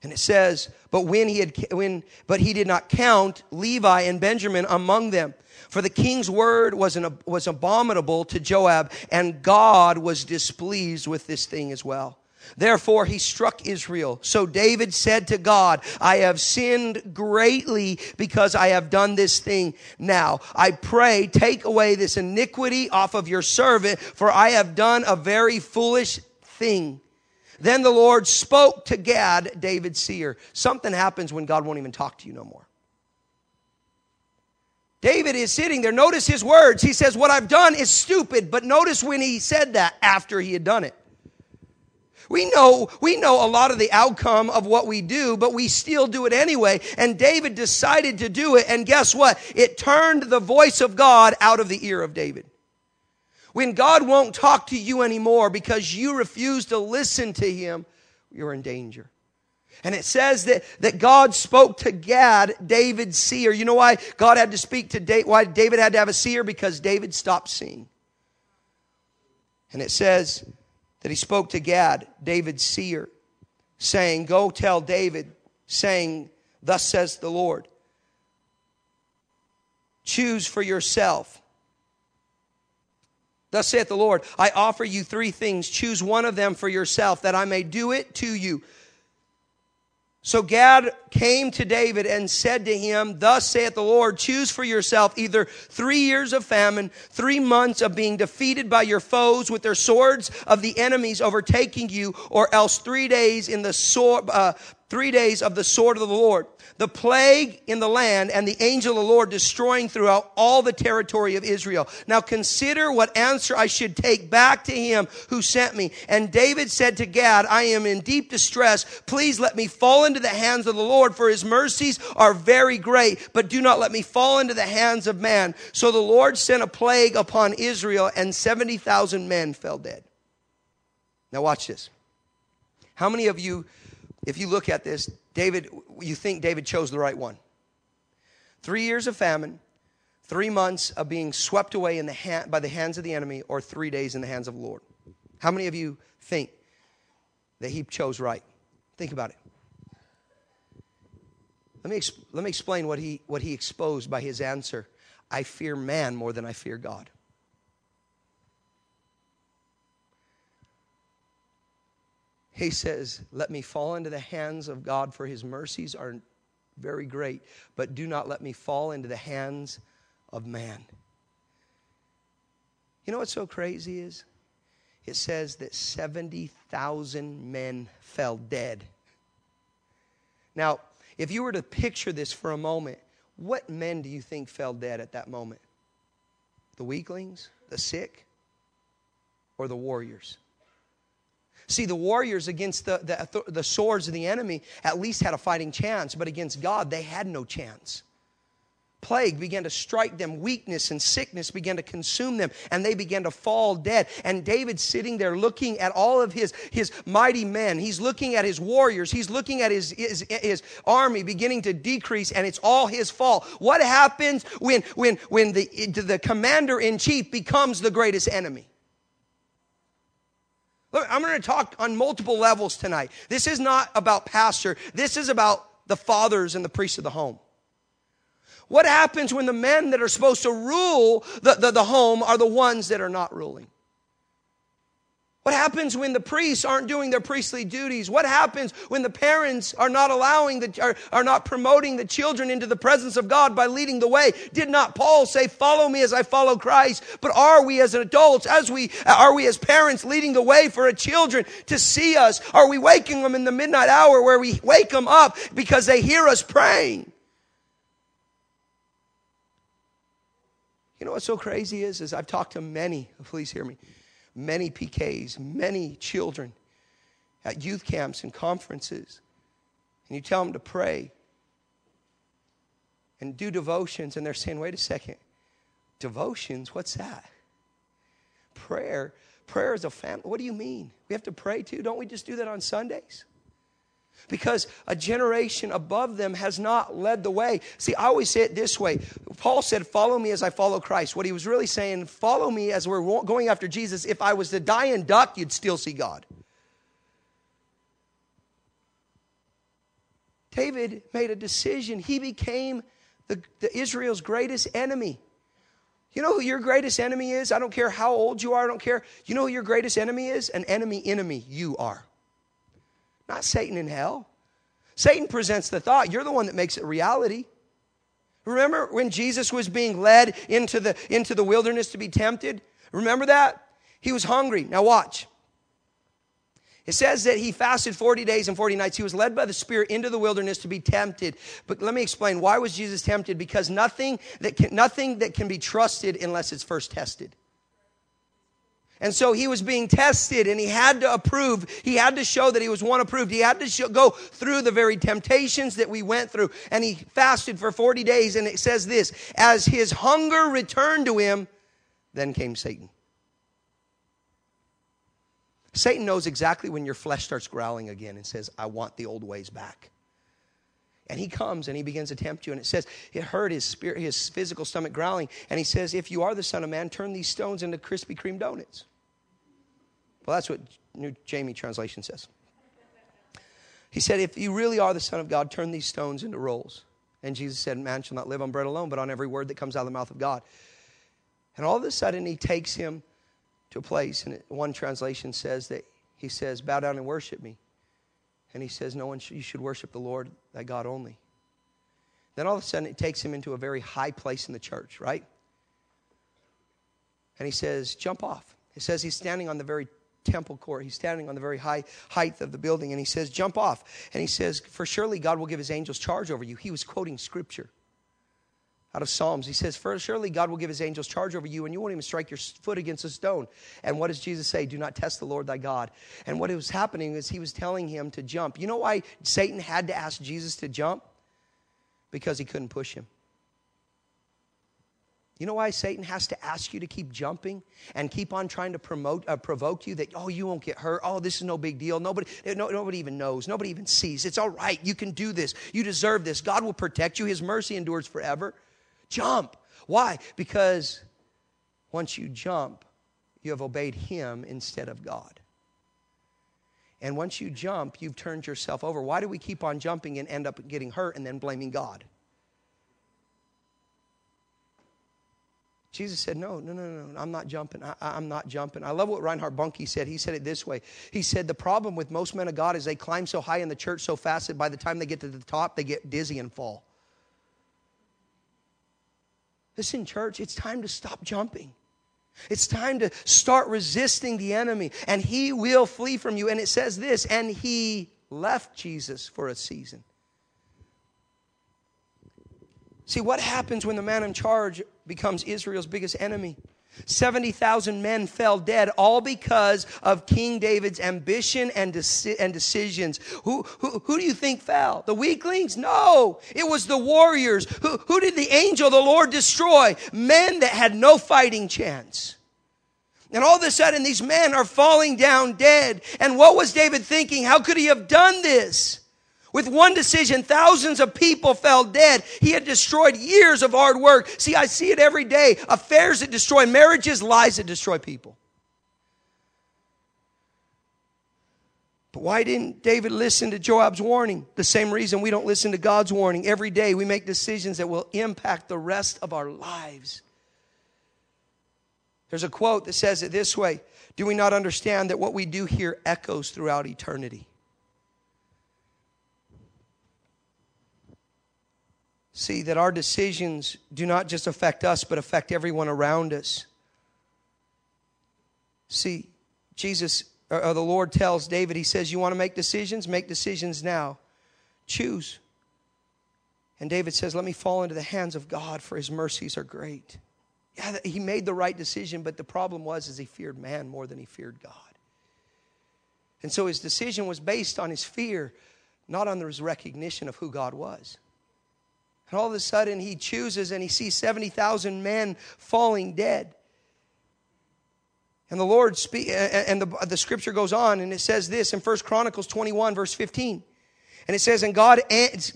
S1: And it says, but when he had, when, but he did not count Levi and Benjamin among them. For the king's word was, an, was abominable to Joab, and God was displeased with this thing as well. Therefore he struck Israel. So David said to God, I have sinned greatly because I have done this thing. Now I pray, take away this iniquity off of your servant, for I have done a very foolish thing. Then the Lord spoke to Gad, David's seer. Something happens when God won't even talk to you no more. David is sitting there. Notice his words. He says, What I've done is stupid. But notice when he said that after he had done it. We know, we know a lot of the outcome of what we do, but we still do it anyway. And David decided to do it. And guess what? It turned the voice of God out of the ear of David. When God won't talk to you anymore because you refuse to listen to him, you're in danger. And it says that, that God spoke to Gad, David's seer. You know why God had to speak to David, why David had to have a seer? Because David stopped seeing. And it says that he spoke to Gad, David's seer, saying, Go tell David, saying, Thus says the Lord, choose for yourself. Thus saith the Lord, I offer you three things. Choose one of them for yourself, that I may do it to you. So Gad came to David and said to him, Thus saith the Lord, choose for yourself either three years of famine, three months of being defeated by your foes with their swords of the enemies overtaking you, or else three days in the sword, uh, three days of the sword of the Lord, the plague in the land, and the angel of the Lord destroying throughout all the territory of Israel. Now consider what answer I should take back to him who sent me. And David said to Gad, I am in deep distress. Please let me fall into the hands of the Lord, for his mercies are very great, but do not let me fall into the hands of man. So the Lord sent a plague upon Israel, and 70,000 men fell dead. Now watch this. How many of you, if you look at this, David, you think David chose the right one? Three years of famine, three months of being swept away in the hand, by the hands of the enemy, or three days in the hands of the Lord? How many of you think that he chose right? Think about it. Let me, let me explain what he, what he exposed by his answer. I fear man more than I fear God. He says, Let me fall into the hands of God, for his mercies are very great, but do not let me fall into the hands of man. You know what's so crazy is? It says that 70,000 men fell dead. Now, if you were to picture this for a moment, what men do you think fell dead at that moment? The weaklings, the sick, or the warriors? See, the warriors against the, the, the, swords of the enemy at least had a fighting chance, but against God, they had no chance. Plague began to strike them, weakness and sickness began to consume them, and they began to fall dead. And David sitting there looking at all of his, his mighty men, he's looking at his warriors, he's looking at his, his, his army beginning to decrease, and it's all his fault. What happens when, when, when the, the commander in chief becomes the greatest enemy? I'm going to talk on multiple levels tonight. This is not about pastor. This is about the fathers and the priests of the home. What happens when the men that are supposed to rule the, the, the home are the ones that are not ruling? What happens when the priests aren't doing their priestly duties? What happens when the parents are not allowing the, are, are not promoting the children into the presence of God by leading the way? Did not Paul say, follow me as I follow Christ? But are we as adults, as we, are we as parents leading the way for our children to see us? Are we waking them in the midnight hour where we wake them up because they hear us praying? You know what's so crazy is, is I've talked to many, please hear me, many PKs, many children at youth camps and conferences. And you tell them to pray and do devotions, and they're saying, wait a second, devotions? What's that? Prayer. Prayer is a family. What do you mean? We have to pray too. Don't we just do that on Sundays? Because a generation above them has not led the way. See, I always say it this way Paul said, Follow me as I follow Christ. What he was really saying, Follow me as we're going after Jesus. If I was to die and duck, you'd still see God. David made a decision. He became the, the Israel's greatest enemy. You know who your greatest enemy is? I don't care how old you are, I don't care. You know who your greatest enemy is? An enemy enemy. You are not Satan in hell. Satan presents the thought, you're the one that makes it reality. Remember when Jesus was being led into the, into the wilderness to be tempted? Remember that? He was hungry. Now, watch. It says that he fasted 40 days and 40 nights. He was led by the Spirit into the wilderness to be tempted. But let me explain why was Jesus tempted? Because nothing that can, nothing that can be trusted unless it's first tested. And so he was being tested and he had to approve. He had to show that he was one approved. He had to show, go through the very temptations that we went through. And he fasted for 40 days. And it says this As his hunger returned to him, then came Satan. Satan knows exactly when your flesh starts growling again and says, I want the old ways back. And he comes and he begins to tempt you. And it says, it hurt his spirit, his physical stomach growling. And he says, If you are the Son of Man, turn these stones into Krispy Kreme donuts. Well, that's what New Jamie translation says. He said, If you really are the Son of God, turn these stones into rolls. And Jesus said, Man shall not live on bread alone, but on every word that comes out of the mouth of God. And all of a sudden, he takes him to a place, and one translation says that he says, Bow down and worship me. And he says, No one, sh- you should worship the Lord, thy God only. Then all of a sudden, it takes him into a very high place in the church, right? And he says, Jump off. It says he's standing on the very temple court. He's standing on the very high height of the building and he says, Jump off. And he says, For surely God will give his angels charge over you. He was quoting scripture out of Psalms. He says, For surely God will give his angels charge over you, and you won't even strike your foot against a stone. And what does Jesus say? Do not test the Lord thy God. And what was happening is he was telling him to jump. You know why Satan had to ask Jesus to jump? Because he couldn't push him. You know why Satan has to ask you to keep jumping and keep on trying to promote, uh, provoke you that, oh, you won't get hurt. Oh, this is no big deal. Nobody, no, nobody even knows. Nobody even sees. It's all right. You can do this. You deserve this. God will protect you. His mercy endures forever. Jump. Why? Because once you jump, you have obeyed Him instead of God. And once you jump, you've turned yourself over. Why do we keep on jumping and end up getting hurt and then blaming God? Jesus said, No, no, no, no, I'm not jumping. I, am not jumping. I love what Reinhard Bonnke said. He said it this way He said, The problem with most men of God is they climb so high in the church so fast that by the time they get to the top, they get dizzy and fall. Listen, church, it's time to stop jumping. It's time to start resisting the enemy, and he will flee from you. And it says this, and he left Jesus for a season. See, what happens when the man in charge becomes Israel's biggest enemy? 70,000 men fell dead, all because of King David's ambition and, deci- and decisions. Who, who, who do you think fell? The weaklings? No, it was the warriors. Who, who did the angel, the Lord, destroy? Men that had no fighting chance. And all of a sudden, these men are falling down dead. And what was David thinking? How could he have done this? With one decision, thousands of people fell dead. He had destroyed years of hard work. See, I see it every day. Affairs that destroy marriages, lies that destroy people. But why didn't David listen to Joab's warning? The same reason we don't listen to God's warning. Every day we make decisions that will impact the rest of our lives. There's a quote that says it this way Do we not understand that what we do here echoes throughout eternity? See that our decisions do not just affect us, but affect everyone around us. See, Jesus, or, the Lord tells David, He says, You want to make decisions? Make decisions now. Choose. And David says, Let me fall into the hands of God, for His mercies are great. Yeah, he made the right decision, but the problem was is he feared man more than he feared God. And so his decision was based on his fear, not on his recognition of who God was. And all of a sudden, he chooses and he sees 70,000 men falling dead. And the Lord speak, and the, the scripture goes on, and it says this in First Chronicles 21, verse 15. And it says, And God,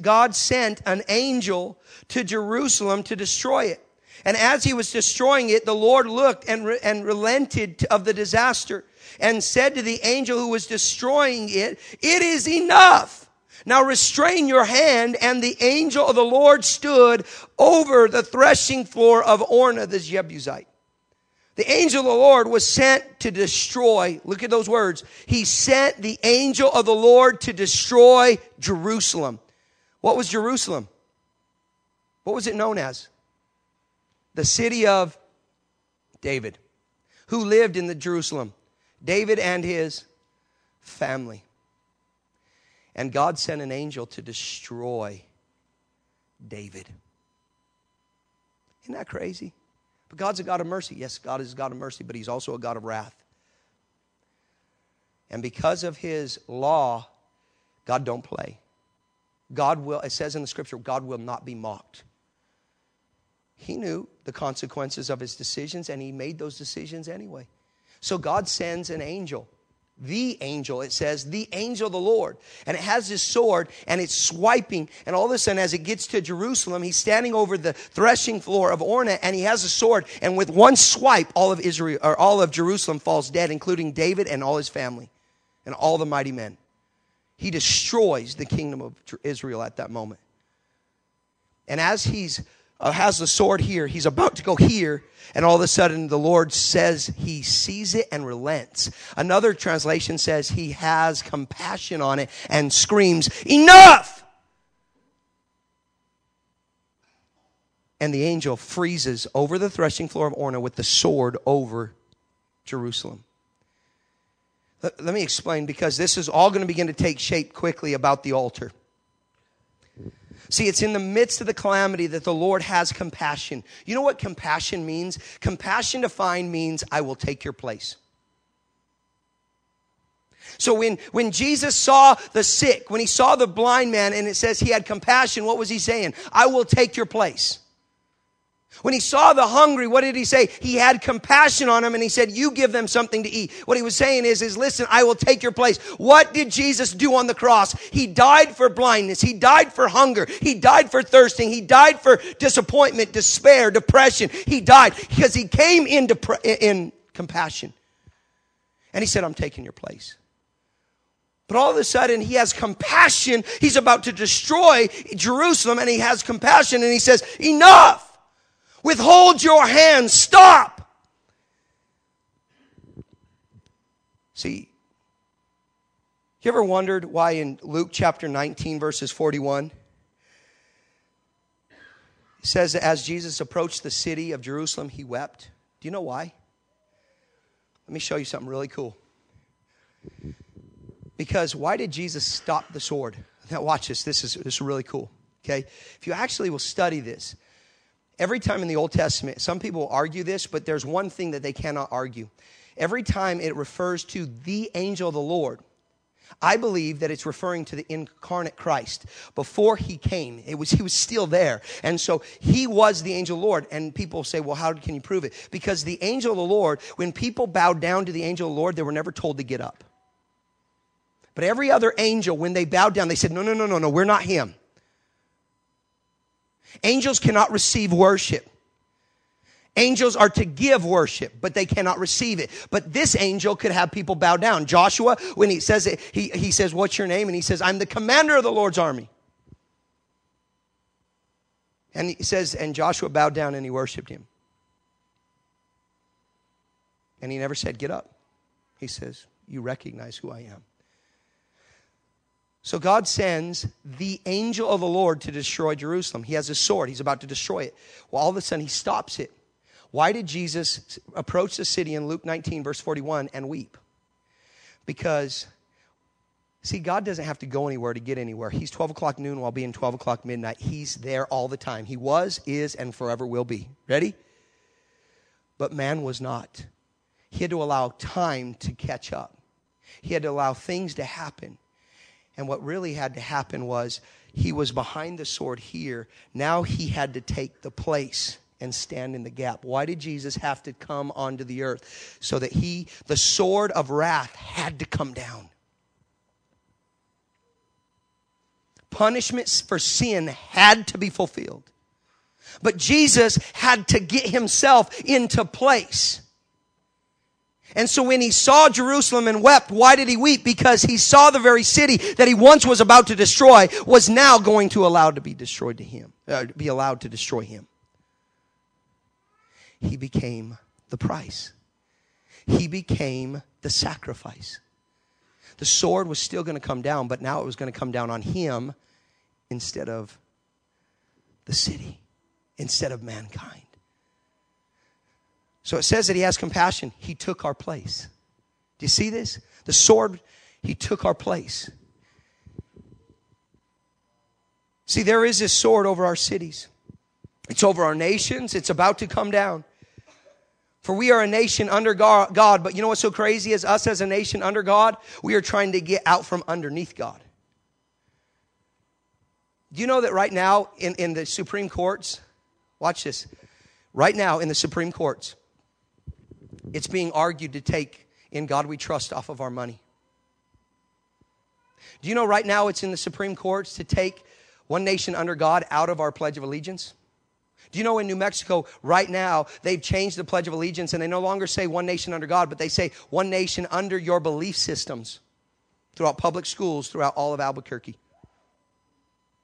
S1: God sent an angel to Jerusalem to destroy it. And as he was destroying it, the Lord looked and, re- and relented of the disaster and said to the angel who was destroying it, It is enough. Now restrain your hand. And the angel of the Lord stood over the threshing floor of Orna, the Jebusite. The angel of the Lord was sent to destroy, look at those words. He sent the angel of the Lord to destroy Jerusalem. What was Jerusalem? What was it known as? The city of David. Who lived in the Jerusalem? David and his family. And God sent an angel to destroy David. Isn't that crazy? But God's a God of mercy. Yes, God is a God of mercy, but He's also a God of wrath. And because of His law, God don't play. God will, it says in the scripture, God will not be mocked. He knew the consequences of his decisions and he made those decisions anyway. So God sends an angel the angel, it says, the angel of the Lord. And it has his sword and it's swiping. And all of a sudden, as it gets to Jerusalem, he's standing over the threshing floor of Ornan and he has a sword. And with one swipe, all of Israel or all of Jerusalem falls dead, including David and all his family and all the mighty men. He destroys the kingdom of Israel at that moment. And as he's uh, has the sword here. He's about to go here. And all of a sudden, the Lord says he sees it and relents. Another translation says he has compassion on it and screams, Enough! And the angel freezes over the threshing floor of Orna with the sword over Jerusalem. Let, let me explain because this is all going to begin to take shape quickly about the altar. See, it's in the midst of the calamity that the Lord has compassion. You know what compassion means? Compassion defined means I will take your place. So when, when Jesus saw the sick, when he saw the blind man, and it says he had compassion, what was he saying? I will take your place. When he saw the hungry, what did he say? He had compassion on them and he said, you give them something to eat. What he was saying is, is listen, I will take your place. What did Jesus do on the cross? He died for blindness. He died for hunger. He died for thirsting. He died for disappointment, despair, depression. He died because he came in, depre- in compassion. And he said, I'm taking your place. But all of a sudden, he has compassion. He's about to destroy Jerusalem and he has compassion and he says, enough. Withhold your hand. Stop. See, you ever wondered why in Luke chapter 19, verses 41, it says that as Jesus approached the city of Jerusalem, he wept? Do you know why? Let me show you something really cool. Because why did Jesus stop the sword? Now, watch this. This is, this is really cool. Okay? If you actually will study this, every time in the Old Testament, some people argue this, but there's one thing that they cannot argue. Every time it refers to the angel of the Lord, I believe that it's referring to the incarnate Christ. Before he came, it was, he was still there. And so he was the angel the Lord. And people say, well, how can you prove it? Because the angel of the Lord, when people bowed down to the angel of the Lord, they were never told to get up. But every other angel, when they bowed down, they said, no, no, no, no, no, we're not him. Angels cannot receive worship. Angels are to give worship, but they cannot receive it. But this angel could have people bow down. Joshua, when he says it, he, he says, What's your name? And he says, I'm the commander of the Lord's army. And he says, And Joshua bowed down and he worshiped him. And he never said, Get up. He says, You recognize who I am. So God sends the angel of the Lord to destroy Jerusalem. He has a sword. He's about to destroy it. Well, all of a sudden, he stops it. Why did Jesus approach the city in Luke 19, verse 41, and weep? Because, see, God doesn't have to go anywhere to get anywhere. He's 12 o'clock noon while being 12 o'clock midnight. He's there all the time. He was, is, and forever will be. Ready? But man was not. He had to allow time to catch up, he had to allow things to happen. And what really had to happen was he was behind the sword here. Now he had to take the place and stand in the gap. Why did Jesus have to come onto the earth? So that he, the sword of wrath, had to come down. Punishments for sin had to be fulfilled. But Jesus had to get himself into place. And so when he saw Jerusalem and wept, why did he weep? Because he saw the very city that he once was about to destroy was now going to allow to be destroyed to him, uh, be allowed to destroy him. He became the price. He became the sacrifice. The sword was still going to come down, but now it was going to come down on him instead of the city, instead of mankind. So it says that he has compassion. He took our place. Do you see this? The sword, he took our place. See, there is this sword over our cities. It's over our nations. It's about to come down. For we are a nation under God, but you know what's so crazy is us as a nation under God, we are trying to get out from underneath God. Do you know that right now in, in the Supreme Courts, watch this, right now in the Supreme Courts, it's being argued to take in God we trust off of our money. Do you know right now it's in the Supreme Courts to take one nation under God out of our Pledge of Allegiance? Do you know in New Mexico right now they've changed the Pledge of Allegiance and they no longer say one nation under God, but they say one nation under your belief systems throughout public schools throughout all of Albuquerque.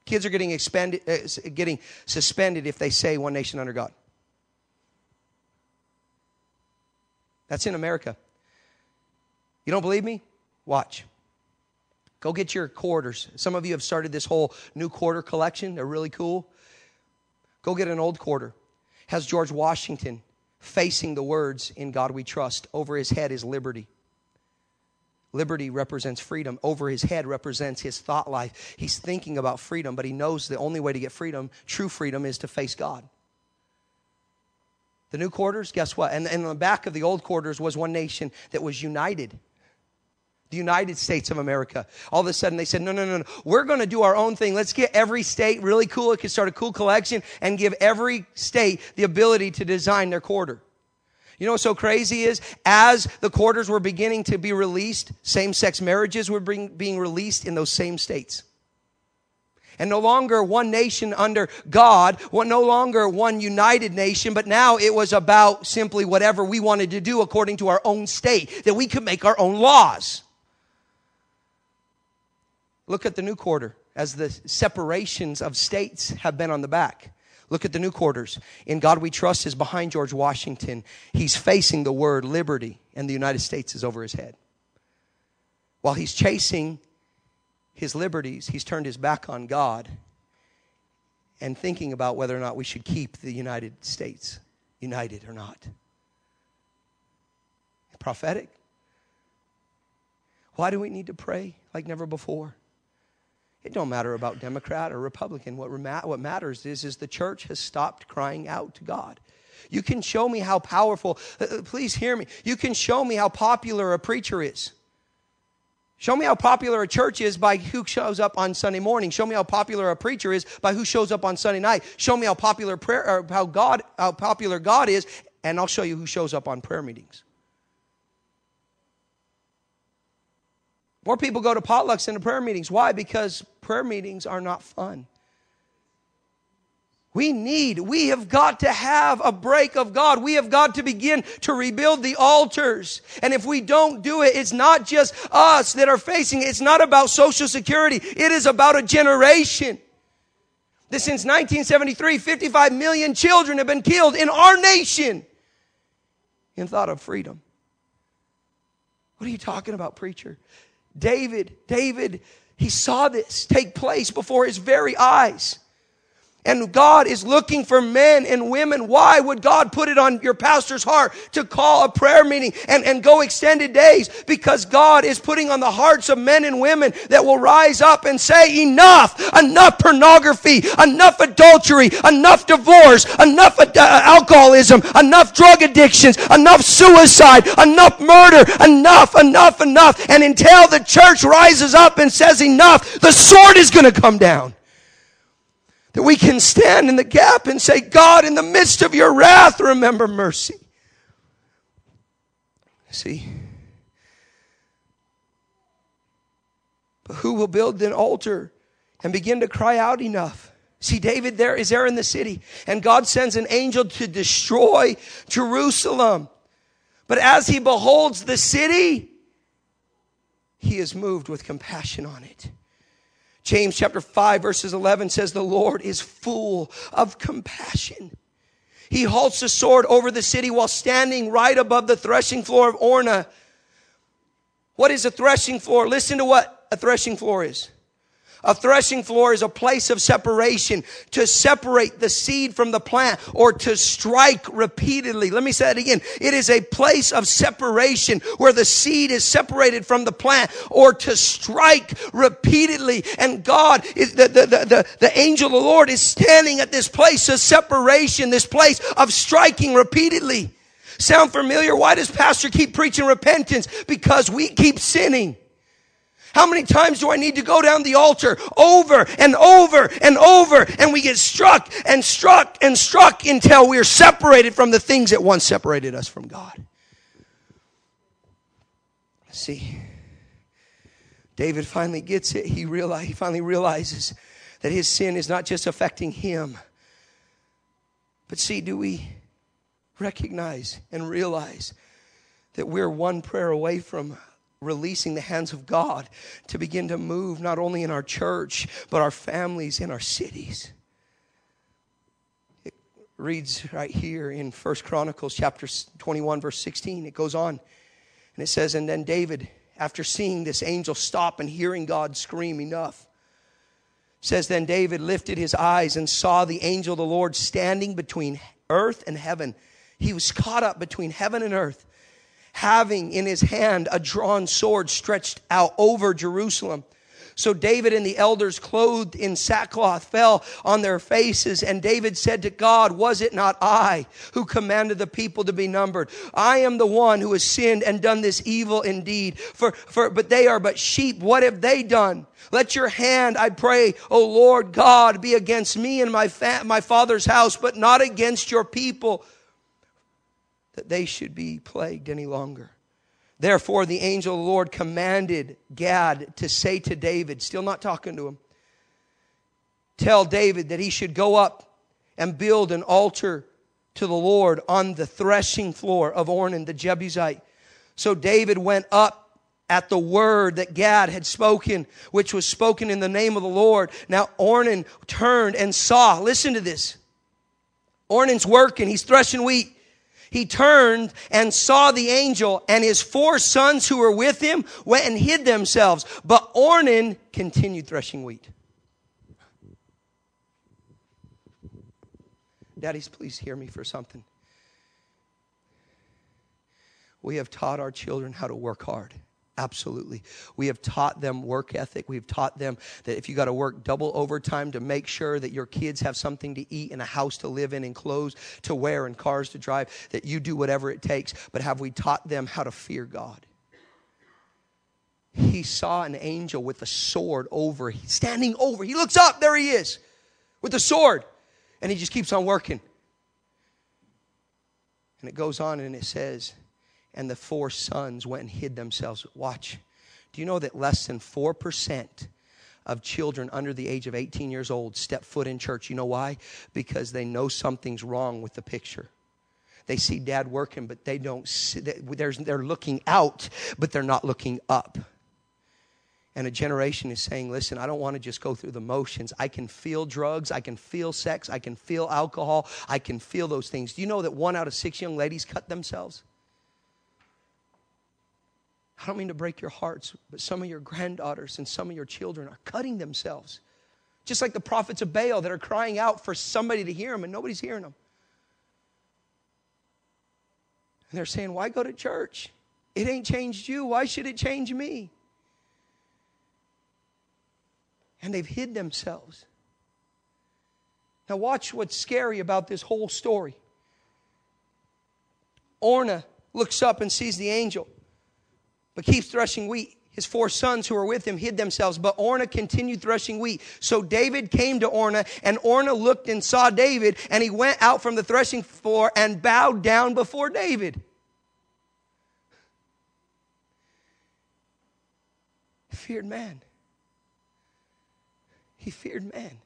S1: Kids are getting, expended, uh, getting suspended if they say one nation under God. That's in America. You don't believe me? Watch. Go get your quarters. Some of you have started this whole new quarter collection. They're really cool. Go get an old quarter. Has George Washington facing the words, In God we trust. Over his head is liberty. Liberty represents freedom. Over his head represents his thought life. He's thinking about freedom, but he knows the only way to get freedom, true freedom, is to face God. The new quarters, guess what? And, and in the back of the old quarters was one nation that was united. The United States of America. All of a sudden they said, no, no, no, no. We're going to do our own thing. Let's get every state really cool. It can start a cool collection and give every state the ability to design their quarter. You know what's so crazy is as the quarters were beginning to be released, same sex marriages were being, being released in those same states. And no longer one nation under God, no longer one united nation, but now it was about simply whatever we wanted to do according to our own state, that we could make our own laws. Look at the new quarter as the separations of states have been on the back. Look at the new quarters. In God We Trust is behind George Washington. He's facing the word liberty, and the United States is over his head. While he's chasing his liberties, he's turned his back on God and thinking about whether or not we should keep the United States united or not. Prophetic. Why do we need to pray like never before? It don't matter about Democrat or Republican. What, what matters is, is the church has stopped crying out to God. You can show me how powerful, uh, uh, please hear me. You can show me how popular a preacher is. Show me how popular a church is by who shows up on Sunday morning. Show me how popular a preacher is by who shows up on Sunday night. Show me how popular prayer or how God how popular God is, and I'll show you who shows up on prayer meetings. More people go to potlucks than to prayer meetings. Why? Because prayer meetings are not fun. We need, we have got to have a break of God. We have got to begin to rebuild the altars. And if we don't do it, it's not just us that are facing it. It's not about social security. It is about a generation. That since 1973, 55 million children have been killed in our nation in thought of freedom. What are you talking about, preacher? David, David, he saw this take place before his very eyes. And God is looking for men and women. Why would God put it on your pastor's heart to call a prayer meeting and, and go extended days? Because God is putting on the hearts of men and women that will rise up and say, enough, enough pornography, enough adultery, enough divorce, enough uh, alcoholism, enough drug addictions, enough suicide, enough murder, enough, enough, enough. And until the church rises up and says enough, the sword is going to come down that we can stand in the gap and say, God, in the midst of your wrath, remember mercy. See? But who will build an altar and begin to cry out enough? See, David there is there in the city, and God sends an angel to destroy Jerusalem. But as he beholds the city, he is moved with compassion on it. James chapter 5 verses 11 says, the Lord is full of compassion. He halts the sword over the city while standing right above the threshing floor of Orna. What is a threshing floor? Listen to what a threshing floor is. A threshing floor is a place of separation to separate the seed from the plant or to strike repeatedly. Let me say that again. It is a place of separation where the seed is separated from the plant or to strike repeatedly. And God is the, the, the, the, the angel of the Lord is standing at this place of separation, this place of striking repeatedly. Sound familiar? Why does pastor keep preaching repentance? Because we keep sinning. How many times do I need to go down the altar over and over and over and we get struck and struck and struck until we're separated from the things that once separated us from God? See, David finally gets it. He, realize, he finally realizes that his sin is not just affecting him. But see, do we recognize and realize that we're one prayer away from releasing the hands of God to begin to move not only in our church, but our families in our cities. It reads right here in First Chronicles chapter 21, verse 16. It goes on and it says, And then David, after seeing this angel stop and hearing God scream enough, says, Then David lifted his eyes and saw the angel of the Lord standing between earth and heaven. He was caught up between heaven and earth having in his hand a drawn sword stretched out over Jerusalem. So David and the elders, clothed in sackcloth, fell on their faces. And David said to God, Was it not I who commanded the people to be numbered? I am the one who has sinned and done this evil indeed. For, for, but they are but sheep. What have they done? Let your hand, I pray, O Lord God, be against me and my, fa- my father's house, but not against your people, that they should be plagued any longer. Therefore, the angel of the Lord commanded Gad to say to David, still not talking to him, tell David that he should go up and build an altar to the Lord on the threshing floor of Ornan the Jebusite. So David went up at the word that Gad had spoken, which was spoken in the name of the Lord. Now Ornan turned and saw, listen to this. Ornan's working, he's threshing wheat he turned and saw the angel and his four sons who were with him went and hid themselves. But Ornan continued threshing wheat. Daddies, please hear me for something. We have taught our children how to work hard. Absolutely. We have taught them work ethic. We've taught them that if you got to work double overtime to make sure that your kids have something to eat and a house to live in and clothes to wear and cars to drive, that you do whatever it takes. But have we taught them how to fear God? He saw an angel with a sword over, standing over. He looks up, there he is with a sword. And he just keeps on working. And it goes on and it says, and the four sons went and hid themselves. Watch. Do you know that less than 4% of children under the age of 18 years old step foot in church? You know why? Because they know something's wrong with the picture. They see dad working, but they don't see, they're looking out, but they're not looking up. And a generation is saying, listen, I don't want to just go through the motions. I can feel drugs. I can feel sex. I can feel alcohol. I can feel those things. Do you know that one out of six young ladies cut themselves? I don't mean to break your hearts, but some of your granddaughters and some of your children are cutting themselves. Just like the prophets of Baal that are crying out for somebody to hear them and nobody's hearing them. And they're saying, Why go to church? It ain't changed you. Why should it change me? And they've hid themselves. Now, watch what's scary about this whole story. Orna looks up and sees the angel but keeps threshing wheat. His four sons who were with him hid themselves, but Orna continued threshing wheat. So David came to Orna, and Orna looked and saw David, and he went out from the threshing floor and bowed down before David. He feared man. He feared man.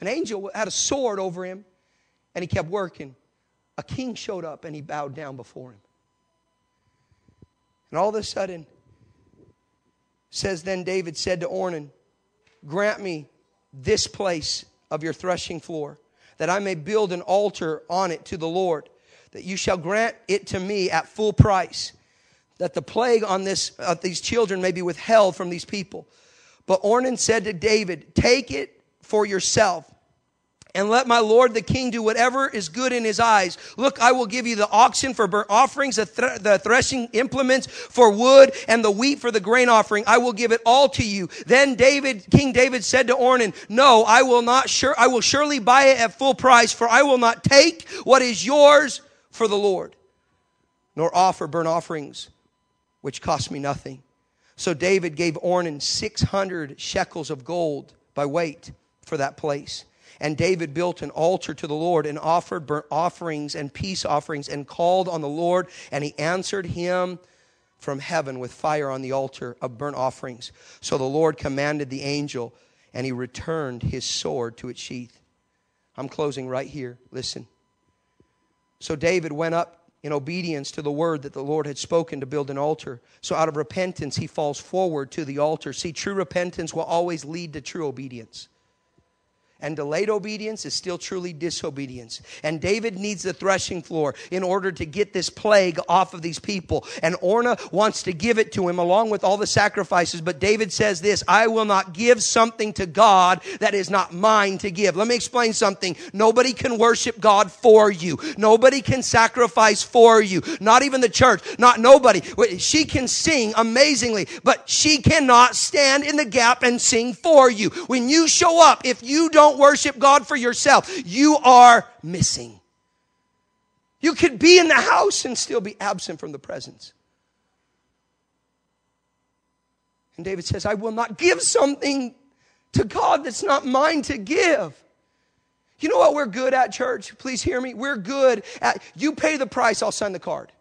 S1: An angel had a sword over him, and he kept working. A king showed up, and he bowed down before him. And all of a sudden, says then David said to Ornan, Grant me this place of your threshing floor, that I may build an altar on it to the Lord, that you shall grant it to me at full price, that the plague on this of these children may be withheld from these people. But Ornan said to David, Take it for yourself and let my lord the king do whatever is good in his eyes. Look, I will give you the oxen for burnt offerings, the, th- the, threshing implements for wood, and the wheat for the grain offering. I will give it all to you. Then David, King David said to Ornan, No, I will not sure, I will surely buy it at full price, for I will not take what is yours for the Lord, nor offer burnt offerings, which cost me nothing. So David gave Ornan 600 shekels of gold by weight for that place. And David built an altar to the Lord and offered burnt offerings and peace offerings and called on the Lord, and he answered him from heaven with fire on the altar of burnt offerings. So the Lord commanded the angel, and he returned his sword to its sheath. I'm closing right here. Listen. So David went up in obedience to the word that the Lord had spoken to build an altar. So out of repentance, he falls forward to the altar. See, true repentance will always lead to true obedience. And delayed obedience is still truly disobedience. And David needs the threshing floor in order to get this plague off of these people. And Orna wants to give it to him along with all the sacrifices. But David says this I will not give something to God that is not mine to give. Let me explain something. Nobody can worship God for you, nobody can sacrifice for you, not even the church, not nobody. She can sing amazingly, but she cannot stand in the gap and sing for you. When you show up, if you don't worship God for yourself, you are missing. You could be in the house and still be absent from the presence. And David says, I will not give something to God that's not mine to give. You know what we're good at, church? Please hear me. We're good at, you pay the price, I'll sign the card.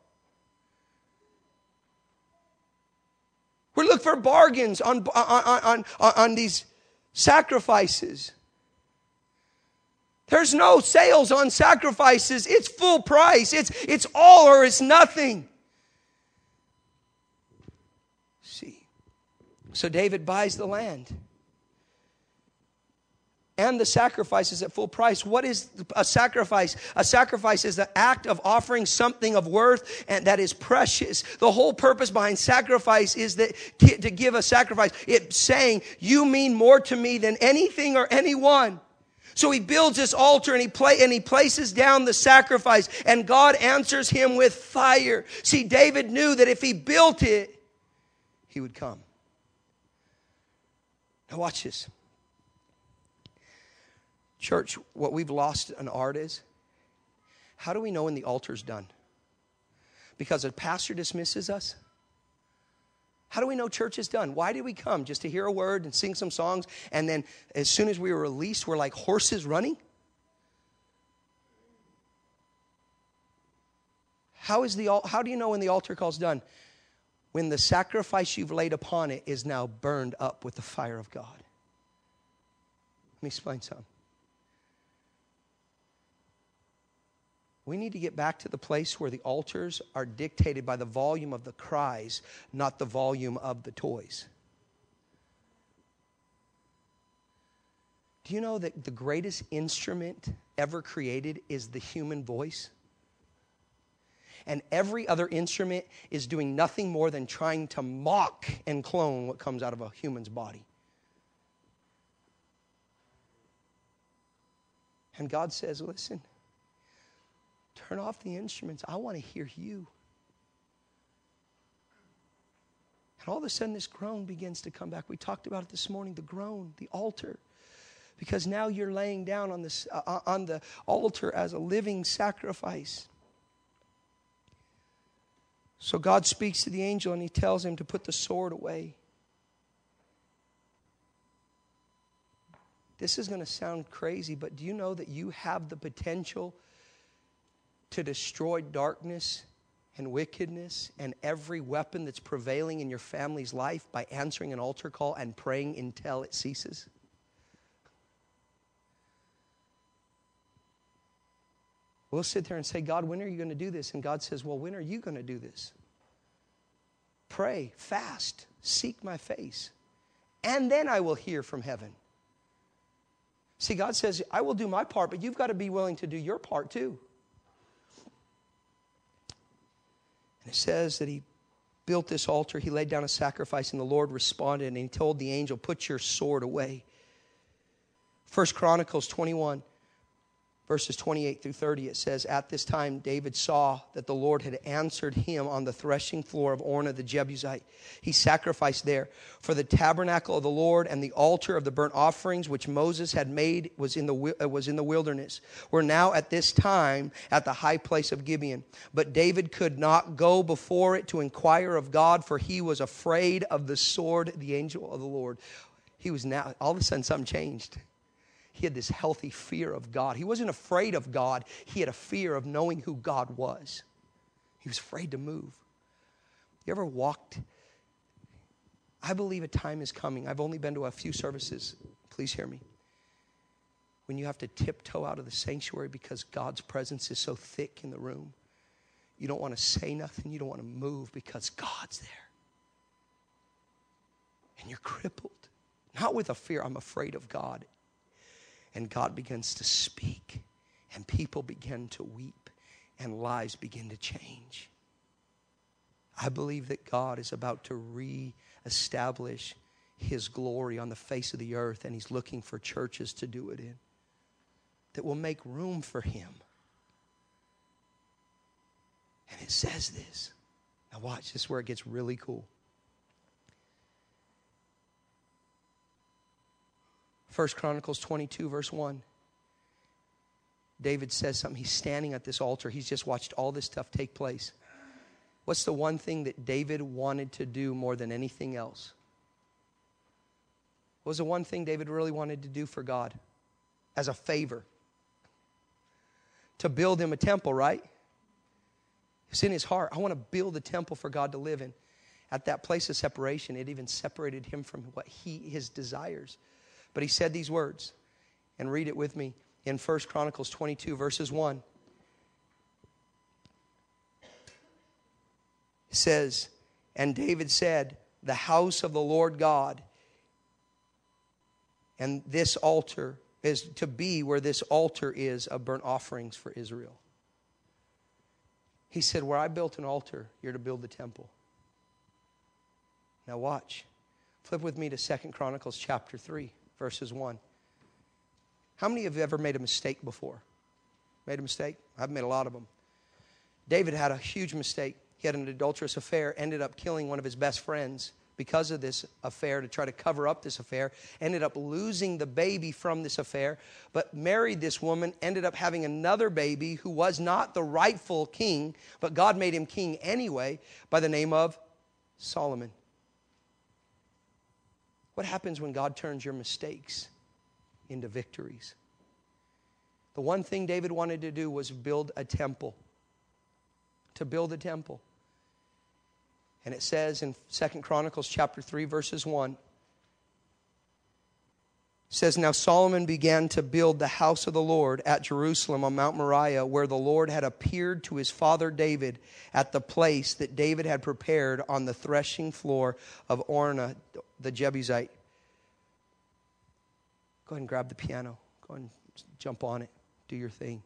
S1: We look for bargains on, on, on, on, on these sacrifices. There's no sales on sacrifices. It's full price. It's, it's all or it's nothing. See. So David buys the land and the sacrifices at full price. What is a sacrifice? A sacrifice is the act of offering something of worth and that is precious. The whole purpose behind sacrifice is that to give a sacrifice. It's saying, you mean more to me than anything or anyone. So he builds this altar and he play and he places down the sacrifice and God answers him with fire. See, David knew that if he built it, he would come. Now watch this. Church, what we've lost an art is how do we know when the altar's done? Because a pastor dismisses us? How do we know church is done? Why did we come? Just to hear a word and sing some songs, and then as soon as we were released, we're like horses running? How, is the, how do you know when the altar call's done? When the sacrifice you've laid upon it is now burned up with the fire of God. Let me explain something. We need to get back to the place where the altars are dictated by the volume of the cries, not the volume of the toys. Do you know that the greatest instrument ever created is the human voice? And every other instrument is doing nothing more than trying to mock and clone what comes out of a human's body. And God says, listen, Turn off the instruments. I want to hear you. And all of a sudden, this groan begins to come back. We talked about it this morning the groan, the altar. Because now you're laying down on, this, uh, uh, on the altar as a living sacrifice. So God speaks to the angel and he tells him to put the sword away. This is going to sound crazy, but do you know that you have the potential to destroy darkness and wickedness and every weapon that's prevailing in your family's life by answering an altar call and praying until it ceases? We'll sit there and say, God, when are you going to do this? And God says, Well, when are you going to do this? Pray, fast, seek my face, and then I will hear from heaven. See, God says, I will do my part, but you've got to be willing to do your part too. And it says that he built this altar, he laid down a sacrifice, and the Lord responded and he told the angel, Put your sword away. First Chronicles 21 verses 28 through 30, it says, At this time, David saw that the Lord had answered him on the threshing floor of Ornan the Jebusite. He sacrificed there. For the tabernacle of the Lord and the altar of the burnt offerings which Moses had made was in the, uh, was in the wilderness, were now at this time at the high place of Gibeon. But David could not go before it to inquire of God, for he was afraid of the sword, the angel of the Lord. He was now, all of a sudden, something changed he had this healthy fear of God. He wasn't afraid of God, he had a fear of knowing who God was. He was afraid to move. You ever walked? I believe a time is coming. I've only been to a few services. Please hear me. When you have to tiptoe out of the sanctuary because God's presence is so thick in the room, you don't want to say nothing, you don't want to move because God's there. And you're crippled. Not with a fear, I'm afraid of God And God begins to speak, and people begin to weep, and lives begin to change. I believe that God is about to re-establish his glory on the face of the earth, and he's looking for churches to do it in that will make room for him. And it says this. Now, watch, this is where it gets really cool. First Chronicles 22, verse 1. David says something. He's standing at this altar. He's just watched all this stuff take place. What's the one thing that David wanted to do more than anything else? What was the one thing David really wanted to do for God as a favor? To build him a temple, right? It's in his heart. I want to build a temple for God to live in. At that place of separation, it even separated him from what he his desires. But he said these words, and read it with me in 1 Chronicles 22, verses 1. It says, And David said, The house of the Lord God and this altar is to be where this altar is of burnt offerings for Israel. He said, Where I built an altar, you're to build the temple. Now watch. Flip with me to Second Chronicles chapter 3, verses 1. How many of you ever made a mistake before? Made a mistake? I've made a lot of them. David had a huge mistake. He had an adulterous affair, ended up killing one of his best friends because of this affair to try to cover up this affair, ended up losing the baby from this affair, but married this woman, ended up having another baby who was not the rightful king, but God made him king anyway, by the name of Solomon. What happens when God turns your mistakes into victories? The one thing David wanted to do was build a temple. To build a temple. And it says in Second Chronicles chapter 3 verses 1 says now Solomon began to build the house of the Lord at Jerusalem on Mount Moriah where the Lord had appeared to his father David at the place that David had prepared on the threshing floor of Ornan the Jebusite. Go ahead and grab the piano. Go ahead and jump on it. Do your thing.